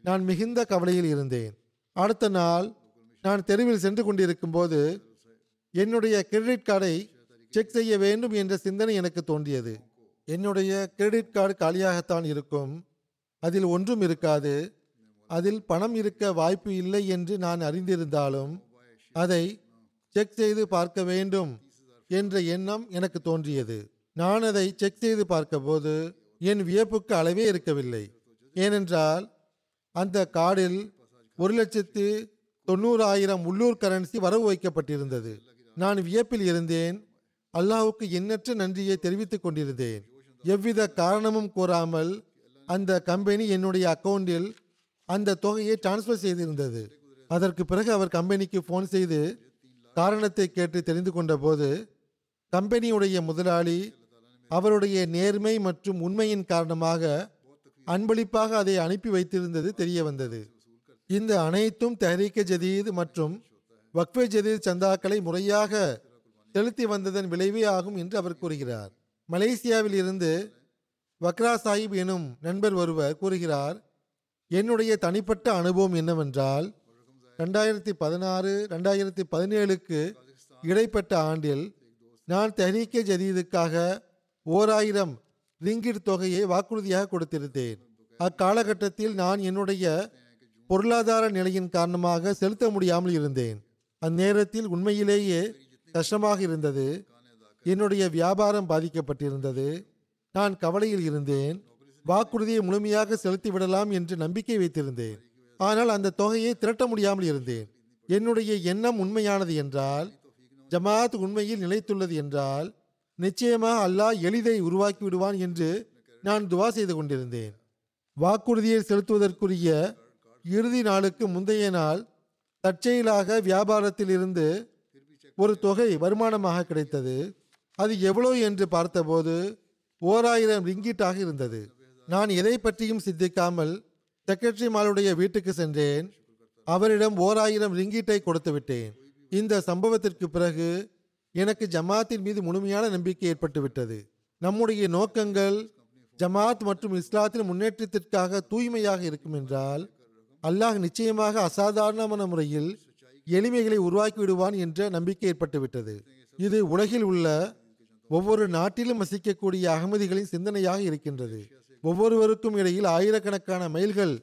நான் மிகுந்த கவலையில் இருந்தேன். அடுத்த நாள் நான் தெருவில் சென்று கொண்டிருக்கும் போது என்னுடைய கிரெடிட் கார்டை செக் செய்ய வேண்டும் என்ற சிந்தனை எனக்கு தோன்றியது. என்னுடைய கிரெடிட் கார்டு காலியாகத்தான் இருக்கும். அதில் ஒன்றும் இருக்காது. அதில் பணம் இருக்க வாய்ப்பு இல்லை என்று நான் அறிந்திருந்தாலும் அதை செக் செய்து பார்க்க வேண்டும் என்ற எண்ணம் எனக்கு தோன்றியது. நான் அதை செக் செய்து பார்த்தபோது என் வியப்புக்கு அளவே இருக்கவில்லை. ஏனென்றால் அந்த கார்டில் ஒரு லட்சத்து தொண்ணூறாயிரம் உள்ளூர் கரன்சி வரவு வைக்கப்பட்டிருந்தது. நான் வியப்பில் இருந்தேன். அல்லாஹுக்கு எண்ணற்ற நன்றியை தெரிவித்துக் கொண்டிருந்தேன். எவ்வித காரணமும் கூறாமல் அந்த கம்பெனி என்னுடைய அக்கௌண்டில் அந்த தொகையை டிரான்ஸ்ஃபர் செய்திருந்தது. அதற்கு பிறகு அவர் கம்பெனிக்கு ஃபோன் செய்து காரணத்தை கேட்டு தெரிந்து கொண்டபோது கம்பெனியுடைய முதலாளி அவருடைய நேர்மை மற்றும் உண்மையின் காரணமாக அன்பளிப்பாக அதை அனுப்பி வைத்திருந்தது தெரிய வந்தது. இந்த அனைத்தும் தெஹரீக்க ஜதீத் மற்றும் வக்ஃபே ஜதீத் சந்தாக்களை முறையாக செலுத்தி வந்ததன் விளைவே ஆகும் என்று அவர் கூறுகிறார். மலேசியாவில் இருந்து வக்ரா சாஹிப் எனும் நண்பர் ஒருவர் கூறுகிறார் என்னுடைய தனிப்பட்ட அனுபவம் என்னவென்றால் ரெண்டாயிரத்தி பதினாறு ரெண்டாயிரத்தி பதினேழுக்கு இடைப்பட்ட ஆண்டில் நான் தெஹரீக்கே ஜதீதுக்காக ஓர் ஆயிரம் ரிங்கிட் தொகையை வாக்குறுதியாக கொடுத்திருந்தேன். அக்காலகட்டத்தில் நான் என்னுடைய பொருளாதார நிலையின் காரணமாக செலுத்த முடியாமல் இருந்தேன். அந்நேரத்தில் உண்மையிலேயே கஷ்டமாக இருந்தது. என்னுடைய வியாபாரம் பாதிக்கப்பட்டிருந்தது. நான் கவலையில் இருந்தேன். வாக்குறுதியை முழுமையாக செலுத்தி விடலாம் என்று நம்பிக்கை வைத்திருந்தேன். ஆனால் அந்த தொகையை திரட்ட முடியாமல் இருந்தேன். என்னுடைய எண்ணம் உண்மையானது என்றால் ஜமாத் உண்மையில் நிலைத்துள்ளது என்றால் நிச்சயமாக அல்லாஹ் எளிதை உருவாக்கி விடுவான் என்று நான் துவா செய்து கொண்டிருந்தேன். வாக்குறுதியை செலுத்துவதற்குரிய இறுதி நாளுக்கு முந்தைய நாள் தற்செயலாக வியாபாரத்தில் இருந்து ஒரு தொகை வருமானமாக கிடைத்தது. அது எவ்வளோ என்று பார்த்தபோது ஓராயிரம் ரிங்கிட்டாக இருந்தது. நான் எதை பற்றியும் சிந்திக்காமல் செக்ரட்டரி மாலுடைய வீட்டுக்கு சென்றேன். அவரிடம் ஓராயிரம் ரிங்கீட்டை கொடுத்து விட்டேன். இந்த சம்பவத்திற்கு பிறகு எனக்கு ஜமாத்தின் மீது முழுமையான நம்பிக்கை ஏற்பட்டு விட்டது. நம்முடைய நோக்கங்கள் ஜமாத் மற்றும் இஸ்லாத்தின் முன்னேற்றத்திற்காக தூய்மையாக இருக்கும் என்றால் அல்லாஹ் நிச்சயமாக அசாதாரணமான முறையில் எளிமைகளை உருவாக்கி விடுவான் என்ற நம்பிக்கை ஏற்பட்டுவிட்டது. இது உலகில் உள்ள ஒவ்வொரு நாட்டிலும் வசிக்கக்கூடிய அகமதிகளின் சிந்தனையாக இருக்கின்றது. ஒவ்வொருவருக்கும் இடையில் ஆயிரக்கணக்கான மைல்கள்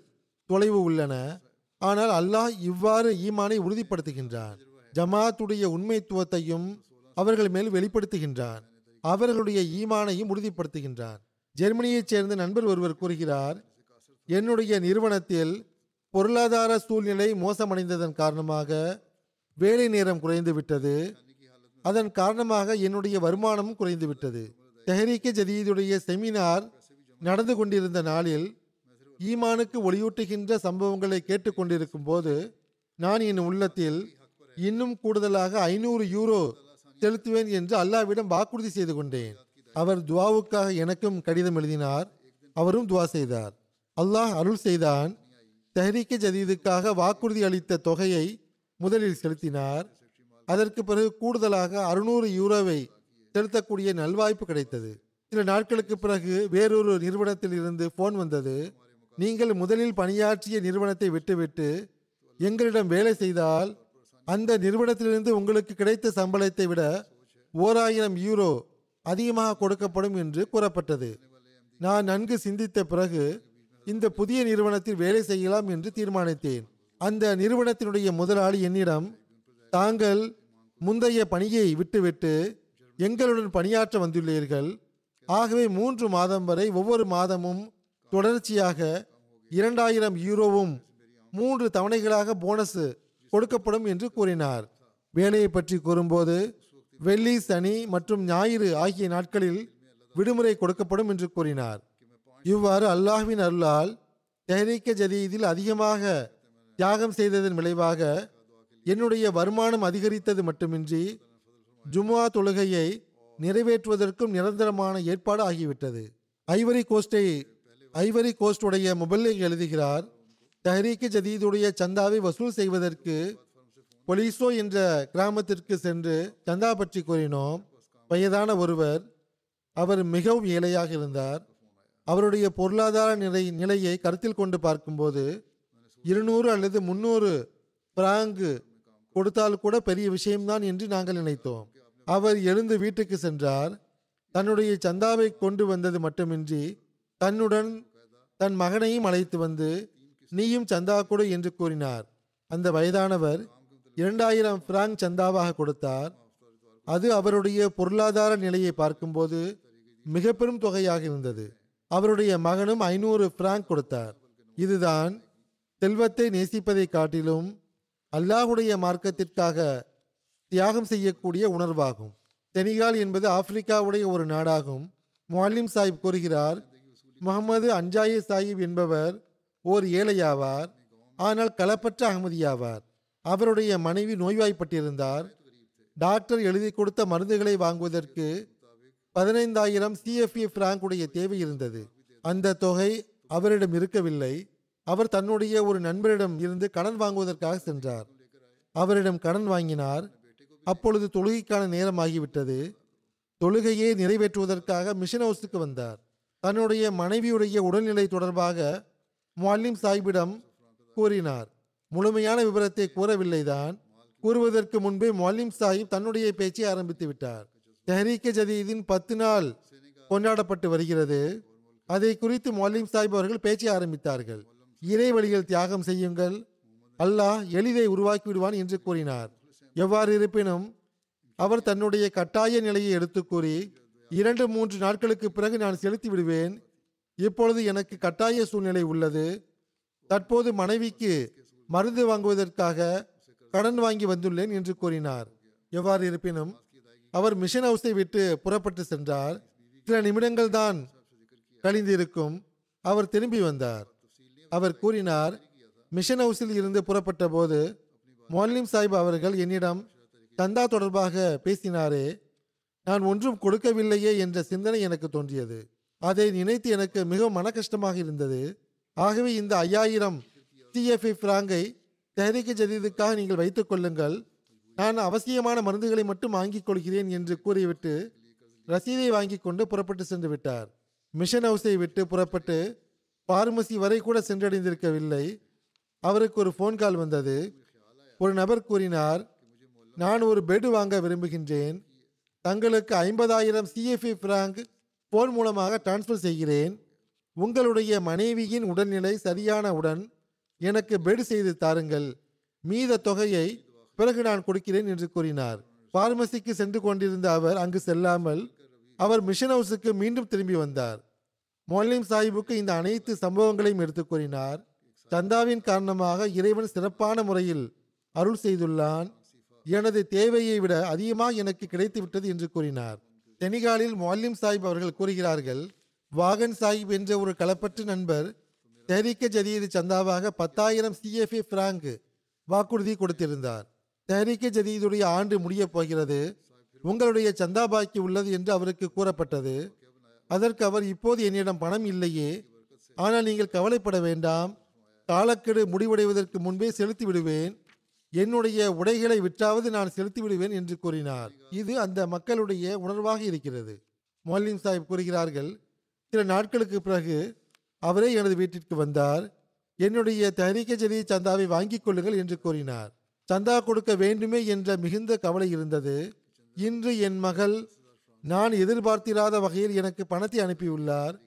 தொலைவு உள்ளன. ஆனால் அல்லாஹ் இவ்வாறு ஈமானை உறுதிப்படுத்துகின்றான். ஜமாத்துடைய உண்மைத்துவத்தையும் அவர்கள் மேல் வெளிப்படுத்துகின்றான். அவர்களுடைய ஈமானையும் உறுதிப்படுத்துகின்றான். ஜெர்மனியைச் சேர்ந்த நண்பர் ஒருவர் கூறுகிறார் என்னுடைய நிறுவனத்தில் பொருளாதார சூழ்நிலை மோசமடைந்ததன் காரணமாக வேலை நேரம் குறைந்து விட்டது. அதன் காரணமாக என்னுடைய வருமானமும் குறைந்து விட்டது. தெஹரீக்க ஜதீதுடைய செமினார் நடந்து கொண்டிருந்த நாளில் ஈமானுக்கு ஒளியூட்டுகின்ற சம்பவங்களை கேட்டுக்கொண்டிருக்கும் போது நான் என் உள்ளத்தில் இன்னும் கூடுதலாக ஐநூறு யூரோ செலுத்துவேன் என்று அல்லாவிடம் வாக்குறுதி செய்து கொண்டேன். அவர் துவாவுக்காக எனக்கும் கடிதம் எழுதினார். அவரும் துவா செய்தார். அல்லாஹ் அருள் செய்தான். தெஹரீக்க ஜதீதுக்காக வாக்குறுதி அளித்த தொகையை முதலில் செலுத்தினார். அதற்கு பிறகு கூடுதலாக அறுநூறு யூரோவை செலுத்தக்கூடிய நல்வாய்ப்பு கிடைத்தது. சில நாட்களுக்கு பிறகு வேறொரு நிறுவனத்தில் இருந்து போன் வந்தது. நீங்கள் முதலில் பணியாற்றிய நிறுவனத்தை விட்டுவிட்டு எங்களிடம் வேலை செய்தால் அந்த நிறுவனத்திலிருந்து உங்களுக்கு கிடைத்த சம்பளத்தை விட ஓர் ஆயிரம் யூரோ அதிகமாக கொடுக்கப்படும் என்று கூறப்பட்டது. நான் நன்கு சிந்தித்த பிறகு இந்த புதிய நிறுவனத்தில் வேலை செய்யலாம் என்று தீர்மானித்தேன். அந்த நிறுவனத்தினுடைய முதலாளி என்னிடம் தாங்கள் முந்தைய பணியை விட்டுவிட்டு எங்களுடன் பணியாற்ற வந்துள்ளீர்கள். ஆகவே மூன்று மாதம் வரை ஒவ்வொரு மாதமும் தொடர்ச்சியாக இரண்டாயிரம் யூரோவும் மூன்று தவணைகளாக போனஸ் கொடுக்கப்படும் என்று கூறினார். வேலையை பற்றி கூறும்போது வெள்ளி சனி மற்றும் ஞாயிறு ஆகிய நாட்களில் விடுமுறை கொடுக்கப்படும் என்று கூறினார். இவ்வாறு அல்லாஹ்வின் அருளால் தெஹரீக்க ஜதீதில் அதிகமாக தியாகம் செய்ததன் விளைவாக என்னுடைய வருமானம் அதிகரித்தது மட்டுமின்றி ஜும்மா தொழுகையை நிறைவேற்றுவதற்கும் நிரந்தரமான ஏற்பாடு ஆகிவிட்டது. ஐவரி கோஸ்டை ஐவரி கோஸ்டுடைய முபல்லிக் எழுதுகிறார் தஹரீக்கு ஜதீதுடைய சந்தாவை வசூல் செய்வதற்கு பொலிசோ என்ற கிராமத்திற்கு சென்று சந்தா பற்றி கூறினோம். வயதான ஒருவர் அவர் மிகவும் ஏழையாக இருந்தார். அவருடைய பொருளாதார நிலை நிலையை கருத்தில் கொண்டு பார்க்கும்போது இருநூறு அல்லது முன்னூறு பிராங்கு கொடுத்தால் கூட பெரிய விஷயம்தான் என்று நாங்கள் நினைத்தோம். அவர் எழுந்து வீட்டுக்கு சென்றார். தன்னுடைய சந்தாவை கொண்டு வந்தது மட்டுமின்றி தன்னுடன் தன் மகனையும் அழைத்து வந்து நீயும் சந்தா கொடு என்று கூறினார். அந்த வயதானவர் இரண்டாயிரம் பிராங்க் சந்தாவாக கொடுத்தார். அது அவருடைய பொருளாதார நிலையை பார்க்கும்போது மிக பெரும் தொகையாக இருந்தது. அவருடைய மகனும் ஐநூறு பிராங்க் கொடுத்தார். இதுதான் செல்வத்தை நேசிப்பதை காட்டிலும் அல்லாஹுடைய மார்க்கத்திற்காக தியாகம் செய்யக்கூடிய உணர்வாகும். செனிகால் என்பது ஆப்பிரிக்காவுடைய ஒரு நாடாகும். முவாலிம் சாஹிப் கூறுகிறார் முகமது அஞ்சாயே சாஹிப் என்பவர் ஓர் ஏழையாவார் ஆனால் களப்பற்ற அகமதியாவார். அவருடைய மனைவி நோய்வாய்ப்பட்டிருந்தார். டாக்டர் எழுதி கொடுத்த மருந்துகளை வாங்குவதற்கு பதினைந்தாயிரம் சிஎஃப்இ பிராங்குடைய தேவை இருந்தது. அந்த தொகை அவரிடம் இருக்கவில்லை. அவர் தன்னுடைய ஒரு நண்பரிடம் இருந்து கடன் வாங்குவதற்காக சென்றார். அவரிடம் கடன் வாங்கினார். அப்பொழுது தொழுகைக்கான நேரம் ஆகிவிட்டது. தொழுகையை நிறைவேற்றுவதற்காக மிஷன் ஹவுஸுக்கு வந்தார். தன்னுடைய மனைவியுடைய உடல்நிலை தொடர்பாக முஅல்லிம் சாஹிபிடம் கூறினார். முழுமையான விவரத்தை கூறவில்லைதான். கூறுவதற்கு முன்பே முஅல்லிம் சாஹிப் தன்னுடைய பேச்சை ஆரம்பித்து விட்டார். தெஹரீக்கே ஜதீதின் பத்து நாள் கொண்டாடப்பட்டு வருகிறது. அதை குறித்து முஅல்லிம் சாஹிப் அவர்கள் பேச்சை ஆரம்பித்தார்கள். இறை வழியில் தியாகம் செய்யுங்கள். அல்லாஹ் எளிதை உருவாக்கி விடுவான் என்று கூறினார். எவ்வாறு இருப்பினும் அவர் தன்னுடைய கட்டாய நிலையை எடுத்து கூறி இரண்டு மூன்று நாட்களுக்கு பிறகு நான் செலுத்தி விடுவேன். இப்பொழுது எனக்கு கட்டாய சூழ்நிலை உள்ளது. தற்போது மனைவிக்கு மருந்து வாங்குவதற்காக கடன் வாங்கி வந்துள்ளேன் என்று கூறினார். எவ்வாறு இருப்பினும் அவர் மிஷன் ஹவுஸை விட்டு புறப்பட்டு சென்றார். சில நிமிடங்கள் தான் கழிந்திருக்கும். அவர் திரும்பி வந்தார். அவர் கூறினார் மிஷன் ஹவுஸில் இருந்து புறப்பட்ட போது மொல்லிம் சாஹிப் அவர்கள் என்னிடம் சந்தா தொடர்பாக பேசினாரே நான் ஒன்றும் கொடுக்கவில்லையே என்ற சிந்தனை எனக்கு தோன்றியது. அதை நினைத்து எனக்கு மிகவும் மன கஷ்டமாக இருந்தது. ஆகவே இந்த ஐயாயிரம் சிஎஃப்ஐ பிராங்கை தெஹரிக்கு ஜதீதுக்காக நீங்கள் வைத்துக் கொள்ளுங்கள். நான் அவசியமான மருந்துகளை மட்டும் வாங்கிக் கொள்கிறேன் என்று கூறிவிட்டு ரசீதை வாங்கி கொண்டு புறப்பட்டு சென்று விட்டார். மிஷன் ஹவுஸை விட்டு புறப்பட்டு பார்மசி வரை கூட சென்றடைந்திருக்கவில்லை. அவருக்கு ஒரு ஃபோன் கால் வந்தது. ஒரு நபர் கூறினார் நான் ஒரு பெட் வாங்க விரும்புகின்றேன். தங்களுக்கு ஐம்பதாயிரம் சிஎஃப்இ பிராங்க் ஃபோன் மூலமாக டிரான்ஸ்ஃபர் செய்கிறேன். உங்களுடைய மனைவியின் உடல்நிலை சரியானவுடன் எனக்கு பெட் செய்து தாருங்கள். மீத தொகையை பிறகு நான் கொடுக்கிறேன் என்று கூறினார். பார்மசிக்கு சென்று கொண்டிருந்த அவர் அங்கு செல்லாமல் அவர் மிஷன் ஹவுஸுக்கு மீண்டும் திரும்பி வந்தார். மொல்லிம் சாஹிபுக்கு இந்த அனைத்து சம்பவங்களையும் எடுத்துக் கூறினார். சந்தாவின் காரணமாக இறைவன் சிறப்பான முறையில் அருள் செய்துள்ளான். எனது தேவையை விட அதிகமாக எனக்கு கிடைத்துவிட்டது என்று கூறினார். செனிகாலில் மொல்லிம் சாஹிப் அவர்கள் கூறுகிறார்கள் வாகன் சாஹிப் என்ற ஒரு களப்பற்ற நண்பர் தெஹரிக்க ஜதீது சந்தாவாக பத்தாயிரம் சிஎஃப்ஏ பிராங்கு வாக்குறுதி கொடுத்திருந்தார். தெஹரிக்க ஜதீதுடைய ஆண்டு முடியப் போகிறது. உங்களுடைய சந்தா பாக்கி உள்ளது என்று அவருக்கு கூறப்பட்டது. அதற்கு அவர் இப்போது என்னிடம் பணம் இல்லையே. ஆனால் நீங்கள் கவலைப்பட வேண்டாம். காலக்கெடு முடிவடைவதற்கு முன்பே செலுத்தி விடுவேன். என்னுடைய உடைகளை விற்றாவது நான் செலுத்தி விடுவேன் என்று கூறினார். இது அந்த மக்களுடைய உணர்வாக இருக்கிறது. மொல்லிம் சாஹிப் கூறுகிறார்கள் சில நாட்களுக்கு பிறகு அவரே எனது வீட்டிற்கு வந்தார். என்னுடைய தரிக்க ஜதி சந்தாவை வாங்கிக் கொள்ளுங்கள் என்று கூறினார். சந்தா கொடுக்க வேண்டுமே என்ற மிகுந்த கவலை இருந்தது. இன்று என் மகள் நான் எதிர்பார்த்திராத வகையில் எனக்கு பணத்தை அனுப்பியுள்ளார்.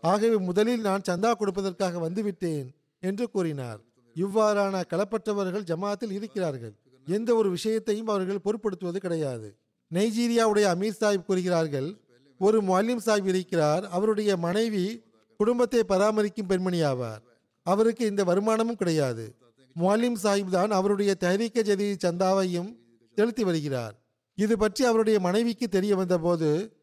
ஆகவே முதலில் நான் சந்தா கொடுப்பதற்காக வந்துவிட்டேன் என்று கூறினார். இவ்வாறான களப்பற்றவர்கள் ஜமாத்தில் இருக்கிறார்கள். எந்த ஒரு விஷயத்தையும் அவர்கள் பொருட்படுத்துவது கிடையாது. நைஜீரியாவுடைய அமீர் சாஹிப் கூறுகிறார்கள் ஒரு மொல்லிம் சாஹிப் இருக்கிறார். அவருடைய மனைவி குடும்பத்தை பராமரிக்கும் பெண்மணி ஆவார். அவருக்கு இந்த வருமானமும் கிடையாது. மொல்லிம் சாஹிப் தான் அவருடைய தஹரீக்க ஜதி சந்தாவையும் செலுத்தி வருகிறார். இது பற்றி அவருடைய மனைவிக்கு தெரிய வந்தபோது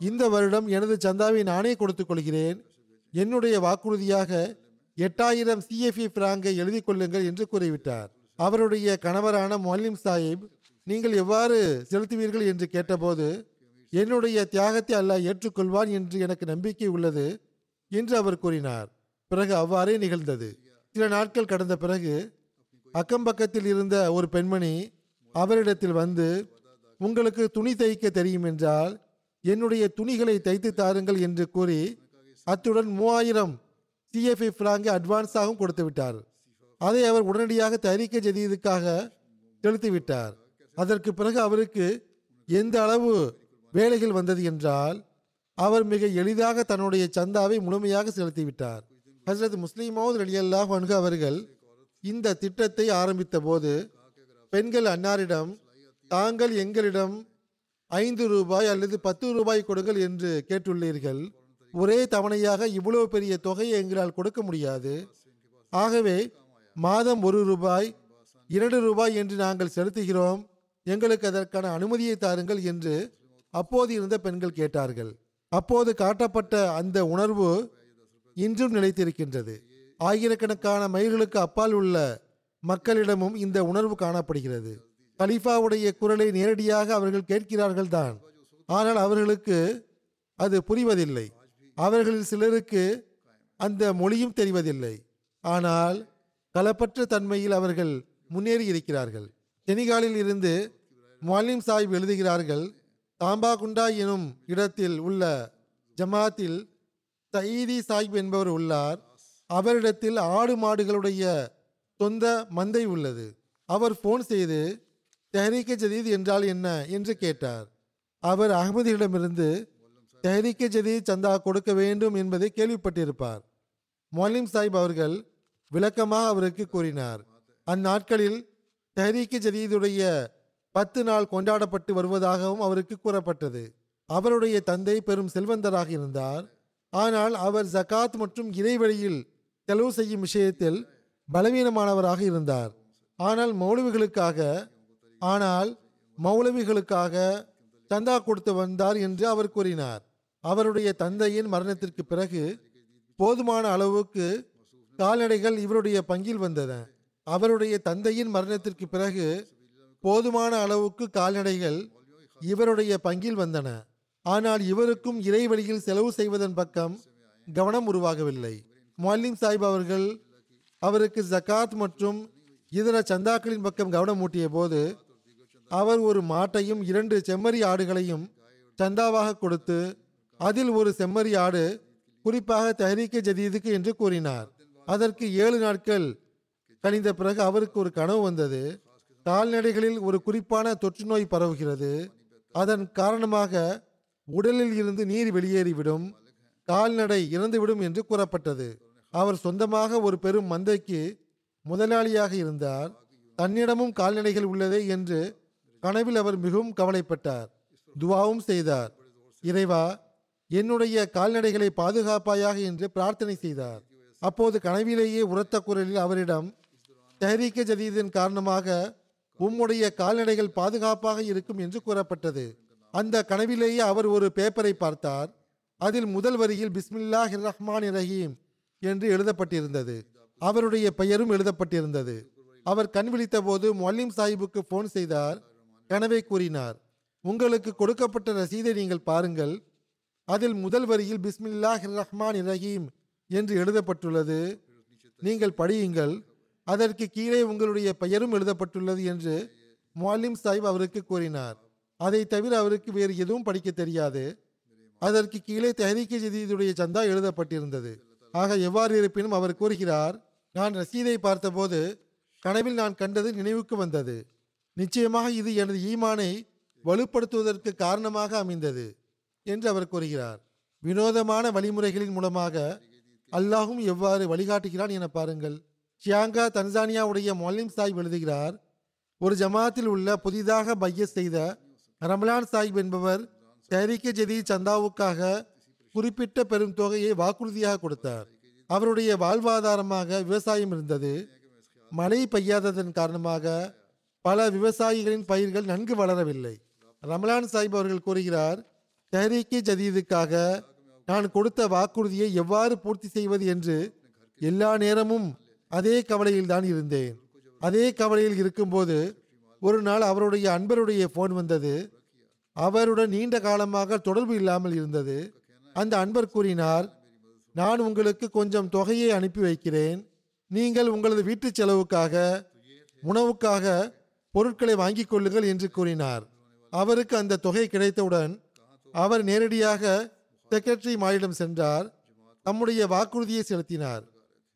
இந்த வருடம் எனது சந்தாவை நானே கொடுத்துக் கொள்கிறேன். என்னுடைய வாக்குறுதியாக எட்டாயிரம் சிஎஃப்இ பிராங்கை எழுதி கொள்ளுங்கள் என்று கூறிவிட்டார். அவருடைய கணவரான மொல்லிம் சாஹிப் நீங்கள் எவ்வாறு செலுத்துவீர்கள்? என்று கேட்டபோது என்னுடைய தியாகத்தை அல்லாஹ் ஏற்றுக்கொள்வான் என்று எனக்கு நம்பிக்கை உள்ளது என்று அவர் கூறினார். பிறகு அவ்வாறே நிகழ்ந்தது. சில நாட்கள் கடந்த பிறகு அக்கம்பக்கத்தில் இருந்த ஒரு பெண்மணி அவரிடத்தில் வந்து உங்களுக்கு துணி தைக்க தெரியும் என்றால் என்னுடைய துணிகளை தைத்து தாருங்கள் என்று கூறி அத்துடன் மூவாயிரம் சிஎஃப்ஐ ஃப்ராங்கை அட்வான்ஸாகவும் கொடுத்து விட்டார். அதை அவர் உடனடியாக தயாரிக்க ஜதீதுக்காக செலுத்திவிட்டார் அதற்கு பிறகு அவருக்கு எந்த அளவு வேலைகள் வந்தது என்றால் அவர் மிக எளிதாக தன்னுடைய சந்தாவை முழுமையாக செலுத்திவிட்டார் ஹசரத் முஸ்லிமோத் அல்லாஹ் அன்கு அவர்கள் இந்த திட்டத்தை ஆரம்பித்த போது பெண்கள் அன்னாரிடம் தாங்கள் எங்களிடம் ஐந்து ரூபாய் அல்லது பத்து ரூபாய் கொடுங்கள் என்று கேட்டுள்ளீர்கள். ஒரே தவணையாக இவ்வளவு பெரிய தொகையை எங்களால் கொடுக்க முடியாது. ஆகவே மாதம் ஒரு ரூபாய் இரண்டு ரூபாய் என்று நாங்கள் செலுத்துகிறோம். எங்களுக்கு அதற்கான அனுமதியை தாருங்கள் என்று அப்போது இருந்த பெண்கள் கேட்டார்கள். அப்போது காட்டப்பட்ட அந்த உணர்வு இன்றும் நிலைத்திருக்கின்றது. ஆயிரக்கணக்கான மைல்களுக்கு அப்பால் உள்ள மக்களிடமும் இந்த உணர்வு காணப்படுகிறது. கலீஃபாவுடைய குரலை நேரடியாக அவர்கள் கேட்கிறார்கள் தான் ஆனால் அவர்களுக்கு அது புரிவதில்லை. அவர்களில் சிலருக்கு அந்த மொழியும் தெரிவதில்லை. ஆனால் களப்பற்ற தன்மையில் அவர்கள் முன்னேறி இருக்கிறார்கள். செனிகாலில் இருந்து மாலிம் சாஹிப் எழுதுகிறார்கள் தாம்பாகுண்டா எனும் இடத்தில் உள்ள ஜமாத்தில் சயீதி சாஹிப் என்பவர் உள்ளார். அவரிடத்தில் ஆடு மாடுகளுடைய சொந்த மந்தை உள்ளது. அவர் ஃபோன் செய்து தெஹரீக்க ஜதீத் என்றால் என்ன? என்று கேட்டார். அவர் அகமதியிடமிருந்து தெஹரீக்க ஜதீத் சந்தா கொடுக்க வேண்டும் என்பதை கேள்விப்பட்டிருப்பார். மொலிம் சாஹிப் அவர்கள் விளக்கமாக அவருக்கு கூறினார். அந்நாட்களில் தெஹரீக்க ஜதீதுடைய பத்து நாள் கொண்டாடப்பட்டு வருவதாகவும் அவருக்கு கூறப்பட்டது. அவருடைய தந்தை பெரும் செல்வந்தராக இருந்தார். ஆனால் அவர் ஜகாத் மற்றும் இறைவழியில் செலவு செய்யும் விஷயத்தில் பலவீனமானவராக இருந்தார். ஆனால் மௌலவிகளுக்காக ஆனால் மௌலவிகளுக்காக சந்தா கொடுத்து வந்தார் என்று அவர் கூறினார். அவருடைய தந்தையின் மரணத்திற்கு பிறகு போதுமான அளவுக்கு கால்நடைகள் இவருடைய பங்கில் வந்தன. அவருடைய தந்தையின் மரணத்திற்கு பிறகு போதுமான அளவுக்கு கால்நடைகள் இவருடைய பங்கில் வந்தன. ஆனால் இவருக்கும் இறைவழியில் செலவு செய்வதன் பக்கம் கவனம் உருவாகவில்லை. மொல்லிம் சாஹிப் அவர்கள் அவருக்கு ஜக்காத் மற்றும் இதர சந்தாக்களின் பக்கம் கவனம் ஊட்டிய போது அவர் ஒரு மாட்டையும் இரண்டு செம்மறி ஆடுகளையும் சந்தாவாக கொடுத்து அதில் ஒரு செம்மறி ஆடு குறிப்பாக தஹரீக்க ஜதீதுக்கு என்று கூறினார். அதற்கு ஏழு நாட்கள் கழிந்த பிறகு அவருக்கு ஒரு கனவு வந்தது. கால்நடைகளில் ஒரு குறிப்பான தொற்று நோய் பரவுகிறது. அதன் காரணமாக உடலில் இருந்து நீர் வெளியேறிவிடும். கால்நடை இறந்துவிடும் என்று கூறப்பட்டது. அவர் சொந்தமாக ஒரு பெரும் மந்தைக்கு முதலாளியாக இருந்தார். தன்னிடமும் கால்நடைகள் உள்ளதே என்று கனவில் அவர் மிகவும் கவலைப்பட்டார். துவாவும் செய்தார். இறைவா என்னுடைய கால்நடைகளை பாதுகாப்பாயாக என்று பிரார்த்தனை செய்தார். அப்போது கனவிலேயே உரத்த குரலில் அவரிடம் தஹரீக்க ஜதீதின் காரணமாக உம்முடைய கால்நடைகள் பாதுகாப்பாக இருக்கும் என்று கூறப்பட்டது. அந்த கனவிலேயே அவர் ஒரு பேப்பரை பார்த்தார். அதில் முதல் வரியில் பிஸ்மில்லாஹ் ரஹ்மான் ரஹீம் என்று எழுதப்பட்டிருந்தது. அவருடைய பெயரும் எழுதப்பட்டிருந்தது. அவர் கண் விழித்த போது மொல்லிம் சாஹிபுக்கு போன் செய்தார். கனவை கூறினார் உங்களுக்கு கொடுக்கப்பட்ட ரசீதை நீங்கள் பாருங்கள். அதில் முதல் வரியில் பிஸ்மில்லாஹ் ரஹ்மான் ரஹீம் என்று எழுதப்பட்டுள்ளது. நீங்கள் படியுங்கள். அதற்கு கீழே உங்களுடைய பெயரும் எழுதப்பட்டுள்ளது என்று மொல்லிம் சாஹிப் அவருக்கு கூறினார். அதை தவிர அவருக்கு வேறு எதுவும் படிக்க தெரியாது. அதற்கு கீழே தெஹரீக்க ஜதீதுடைய சந்தா எழுதப்பட்டிருந்தது. ஆக எவ்வாறு இருப்பினும் அவர் கூறுகிறார் நான் ரசீதை பார்த்தபோது கனவில் நான் கண்டது நினைவுக்கு வந்தது. நிச்சயமாக இது எனது ஈமானை வலுப்படுத்துவதற்கு காரணமாக அமைந்தது என்று அவர் கூறுகிறார். வினோதமான வழிமுறைகளின் மூலமாக அல்லாஹும் எவ்வாறு வழிகாட்டுகிறான் என பாருங்கள். ஷியாங்கா தன்சானியாவுடைய மொலிம் சாஹிப் எழுதுகிறார் ஒரு ஜமாத்தில் உள்ள புதிதாக பைய செய்த ரமலான் சாஹிப் என்பவர் தஹரிக்க ஜதி சந்தாவுக்காக குறிப்பிட்ட பெரும் தொகையை வாக்குறுதியாக கொடுத்தார். அவருடைய வாழ்வாதாரமாக விவசாயம் இருந்தது. மழை பெய்யாததன் காரணமாக பல விவசாயிகளின் பயிர்கள் நன்கு வளரவில்லை. ரமலான் சாஹிப் அவர்கள் கூறுகிறார் தஹரீக்கி ஜதீதுக்காக நான் கொடுத்த வாக்குறுதியை எவ்வாறு பூர்த்தி செய்வது என்று எல்லா நேரமும் அதே கவலையில் தான் இருந்தேன். அதே கவலையில் இருக்கும்போது ஒரு நாள் அவருடைய அன்பருடைய ஃபோன் வந்தது. அவருடன் நீண்ட காலமாக தொடர்பு இல்லாமல் இருந்தது. அந்த அன்பர் கூறினார் நான் உங்களுக்கு கொஞ்சம் தொகையை அனுப்பி வைக்கிறேன். நீங்கள் உங்களது வீட்டு செலவுக்காக உணவுக்காக பொருட்களை வாங்கி கொள்ளுங்கள் என்று கூறினார். அவருக்கு அந்த தொகை கிடைத்தவுடன் அவர் நேரடியாக செக்ரட்டரி மாரிடம் சென்றார். தம்முடைய வாக்குறுதியை செலுத்தினார்.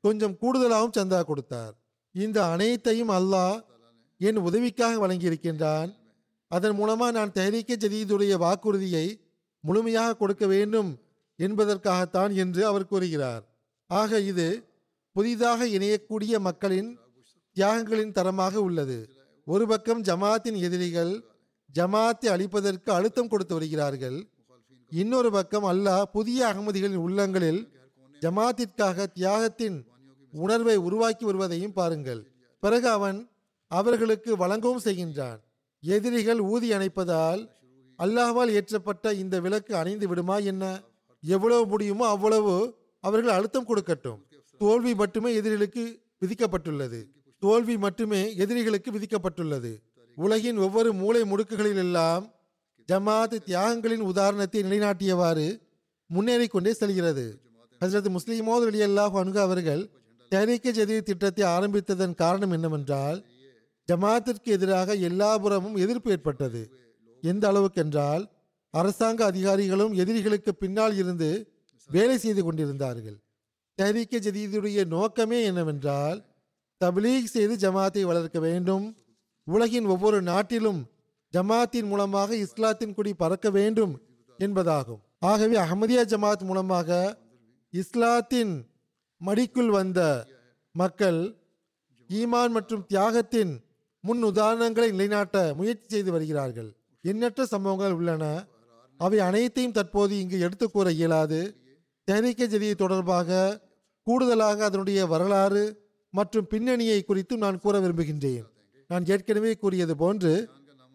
கொஞ்சம் கூடுதலாகவும் சந்தா கொடுத்தார். இந்த அனைத்தையும் அல்லாஹ் என் உதவிக்காக வழங்கியிருக்கின்றான். அதன் மூலமாக நான் தெஹரீக்கே ஜதீதுடைய வாக்குறுதியை முழுமையாக கொடுக்க வேண்டும் என்பதற்காகத்தான் என்று அவர் கூறுகிறார். ஆக இது புதிதாக இணையக்கூடிய மக்களின் தியாகங்களின் தரமாக உள்ளது. ஒரு பக்கம் ஜமாத்தின் எதிரிகள் ஜமாத்தை அழிப்பதற்கு அழுத்தம் கொடுத்து வருகிறார்கள். இன்னொரு பக்கம் அல்லாஹ் புதிய அகமதிகளின் உள்ளங்களில் ஜமாத்திற்காக தியாகத்தின் உணர்வை உருவாக்கி வருவதையும் பாருங்கள். பிறகு அவன் அவர்களுக்கு வழங்கவும் செய்கின்றான். எதிரிகள் ஊதி அணைப்பதால் அல்லாஹ்வால் ஏற்றப்பட்ட இந்த விளக்கு அணைந்து விடுமா என்ன? எவ்வளவு முடியுமோ அவ்வளவு அவர்கள் அழுத்தம் கொடுக்கட்டும். தோல்வி மட்டுமே எதிரிகளுக்கு விதிக்கப்பட்டுள்ளது. தோல்வி மட்டுமே எதிரிகளுக்கு விதிக்கப்பட்டுள்ளது. உலகின் ஒவ்வொரு மூலை முடுக்குகளிலெல்லாம் ஜமாத் தியாகங்களின் உதாரணத்தை நிலைநாட்டியவாறு முன்னேறி கொண்டே செல்கிறது. ஹசரத் முஸ்லிமோது அலி அல்லாஹ் அன்கு அவர்கள் தஹரீக்க ஜதீத் திட்டத்தை ஆரம்பித்ததன் காரணம் என்னவென்றால் ஜமாத்திற்கு எதிராக எல்லாபுறமும் எதிர்ப்பு ஏற்பட்டது. எந்த அளவுக்கென்றால் அரசாங்க அதிகாரிகளும் எதிரிகளுக்கு பின்னால் இருந்து வேலை செய்து கொண்டிருந்தார்கள். தஹரீக்க ஜதீதுடைய நோக்கமே என்னவென்றால் தபிலீக் செய்து ஜமாத்தை வளர்க்க வேண்டும். உலகின் ஒவ்வொரு நாட்டிலும் ஜமாத்தின் மூலமாக இஸ்லாத்தின் குடி பறக்க வேண்டும் என்பதாகும். ஆகவே அஹமதியா ஜமாத் மூலமாக இஸ்லாத்தின் மடிக்குள் வந்த மக்கள் ஈமான் மற்றும் தியாகத்தின் முன் உதாரணங்களை நிலைநாட்ட முயற்சி செய்து வருகிறார்கள். எண்ணற்ற சம்பவங்கள் உள்ளன. அவை அனைத்தையும் தற்போது இங்கு எடுத்து கூற இயலாது. தெஹரிக்க ஜெதியை தொடர்பாக கூடுதலாக அதனுடைய வரலாறு மற்றும் பின்னணியை குறித்தும் நான் கூற விரும்புகின்றேன். நான் ஏற்கனவே கூறியது போன்று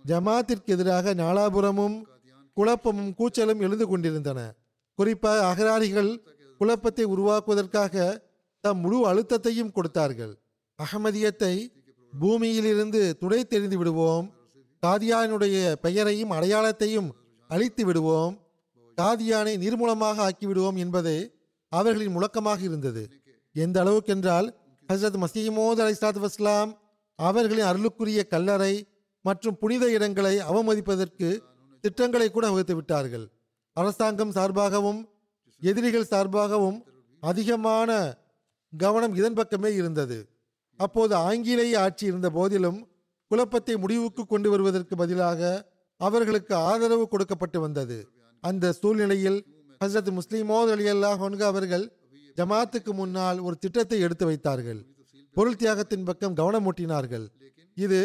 ஜமாத்திற்கு எதிராக நாலாபுரமும் குழப்பமும் கூச்சலும் எழுந்து கொண்டிருந்தன. குறிப்பாக அகராரிகள் குழப்பத்தை உருவாக்குவதற்காக தம் முழு அழுத்தத்தையும் கொடுத்தார்கள். அகமதியத்தை பூமியிலிருந்து துடை தெரிந்து விடுவோம். காதியானுடைய பெயரையும் அடையாளத்தையும் அழித்து விடுவோம். காதியானை நிர்மூலமாக ஆக்கி விடுவோம் என்பதே அவர்களின் முழக்கமாக இருந்தது. எந்த அளவுக்கென்றால் ஹசரத் மசீமோத் அலை வஸ்லாம் அவர்களின் அருளுக்குரிய கல்லறை மற்றும் புனித இடங்களை அவமதிப்பதற்கு திட்டங்களை கூட வகுத்து விட்டார்கள். அரசாங்கம் சார்பாகவும் எதிரிகள் சார்பாகவும் அதிகமான கவனம் இதன் பக்கமே இருந்தது. அப்போது ஆங்கிலேய ஆட்சி இருந்த போதிலும் குழப்பத்தை முடிவுக்கு கொண்டு வருவதற்கு பதிலாக அவர்களுக்கு ஆதரவு கொடுக்கப்பட்டு வந்தது. அந்த சூழ்நிலையில் ஹசரத் முஸ்லிமோத் அலி அல்லாஹ் அவர்கள் ஜமாத்துக்கு முன்னால் ஒரு திட்டத்தை எடுத்து வைத்தார்கள். பொருள் தியாகத்தின் பக்கம் கவனமூட்டினார்கள் இது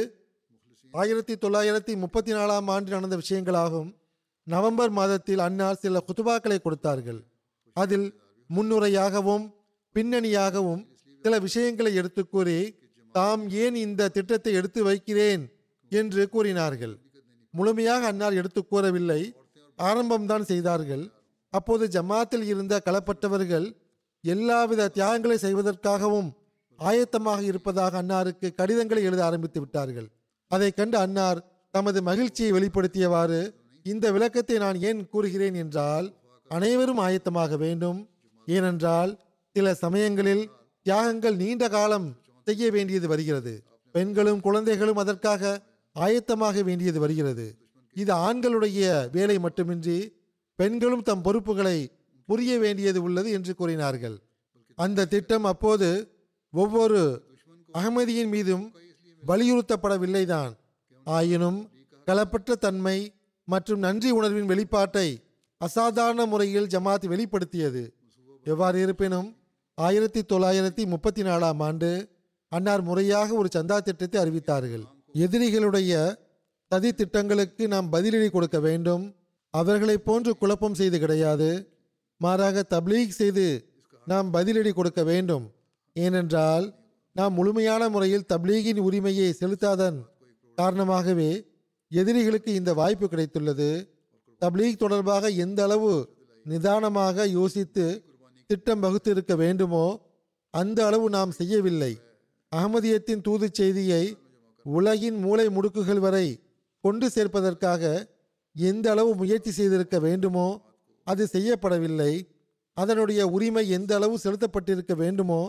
ஆயிரத்தி தொள்ளாயிரத்தி முப்பத்தி நாலாம் ஆண்டு நடந்த விஷயங்களாகும். நவம்பர் மாதத்தில் அன்னார் சில குத்துபாக்களை கொடுத்தார்கள். அதில் முன்னுரையாகவும் பின்னணியாகவும் சில விஷயங்களை எடுத்து கூறி தாம் ஏன் இந்த திட்டத்தை எடுத்து வைக்கிறேன்? என்று கூறினார்கள். முழுமையாக அன்னார் எடுத்து கூறவில்லை. ஆரம்பம்தான் செய்தார்கள். அப்போது ஜமாத்தில் இருந்த களப்பட்டவர்கள் எல்லாவித தியாகங்களை செய்வதற்காகவும் ஆயத்தமாக இருப்பதாக அன்னாருக்கு கடிதங்களை எழுத ஆரம்பித்து விட்டார்கள். அதை கண்டு அன்னார் தமது மகிழ்ச்சியை வெளிப்படுத்தியவாறு இந்த விளக்கத்தை நான் ஏன் கூறுகிறேன் என்றால் அனைவரும் ஆயத்தமாக வேண்டும். ஏனென்றால் சில சமயங்களில் தியாகங்கள் நீண்ட காலம் செய்ய வேண்டியது வருகிறது. பெண்களும் குழந்தைகளும் அதற்காக ஆயத்தமாக வேண்டியது வருகிறது. இது ஆண்களுடைய வேலை மட்டுமின்றி பெண்களும் தம் பொறுப்புகளை புரிய வேண்டியது உள்ளது என்று கூறினார்கள். அந்த திட்டம் அப்போது ஒவ்வொரு அகமதியின் மீதும் வலியுறுத்தப்படவில்லைதான். ஆயினும் களப்பற்ற தன்மை மற்றும் நன்றி உணர்வின் வெளிப்பாட்டை அசாதாரண முறையில் ஜமாத் வெளிப்படுத்தியது. எவ்வாறு இருப்பினும் ஆயிரத்தி தொள்ளாயிரத்தி முப்பத்தி நாலாம் ஆண்டு அன்னார் முறையாக ஒரு சந்தா திட்டத்தை அறிவித்தார்கள். எதிரிகளுடைய சதி திட்டங்களுக்கு நாம் பதிலடி கொடுக்க வேண்டும். அவர்களை போன்று குழப்பம் செய்து கிடையாது. மாறாக தப்லீக் செய்து நாம் பதிலடி கொடுக்க வேண்டும். ஏனென்றால் நாம் முழுமையான முறையில் தப்லீகின் உரிமையை செலுத்தாதன் காரணமாகவே எதிரிகளுக்கு இந்த வாய்ப்பு கிடைத்துள்ளது. தப்லீக் தொடர்பாக எந்த அளவு நிதானமாக யோசித்து திட்டம் வகுத்து இருக்க வேண்டுமோ அந்த அளவு நாம் செய்யவில்லை. அகமதியத்தின் தூது செய்தியை உலகின் மூளை முடுக்குகள் வரை கொண்டு சேர்ப்பதற்காக எந்த அளவு முயற்சி செய்திருக்க வேண்டுமோ அது செய்யப்படவில்லை. அதனுடைய உரிமை எந்த அளவு செலுத்தப்பட்டிருக்க வேண்டுமோ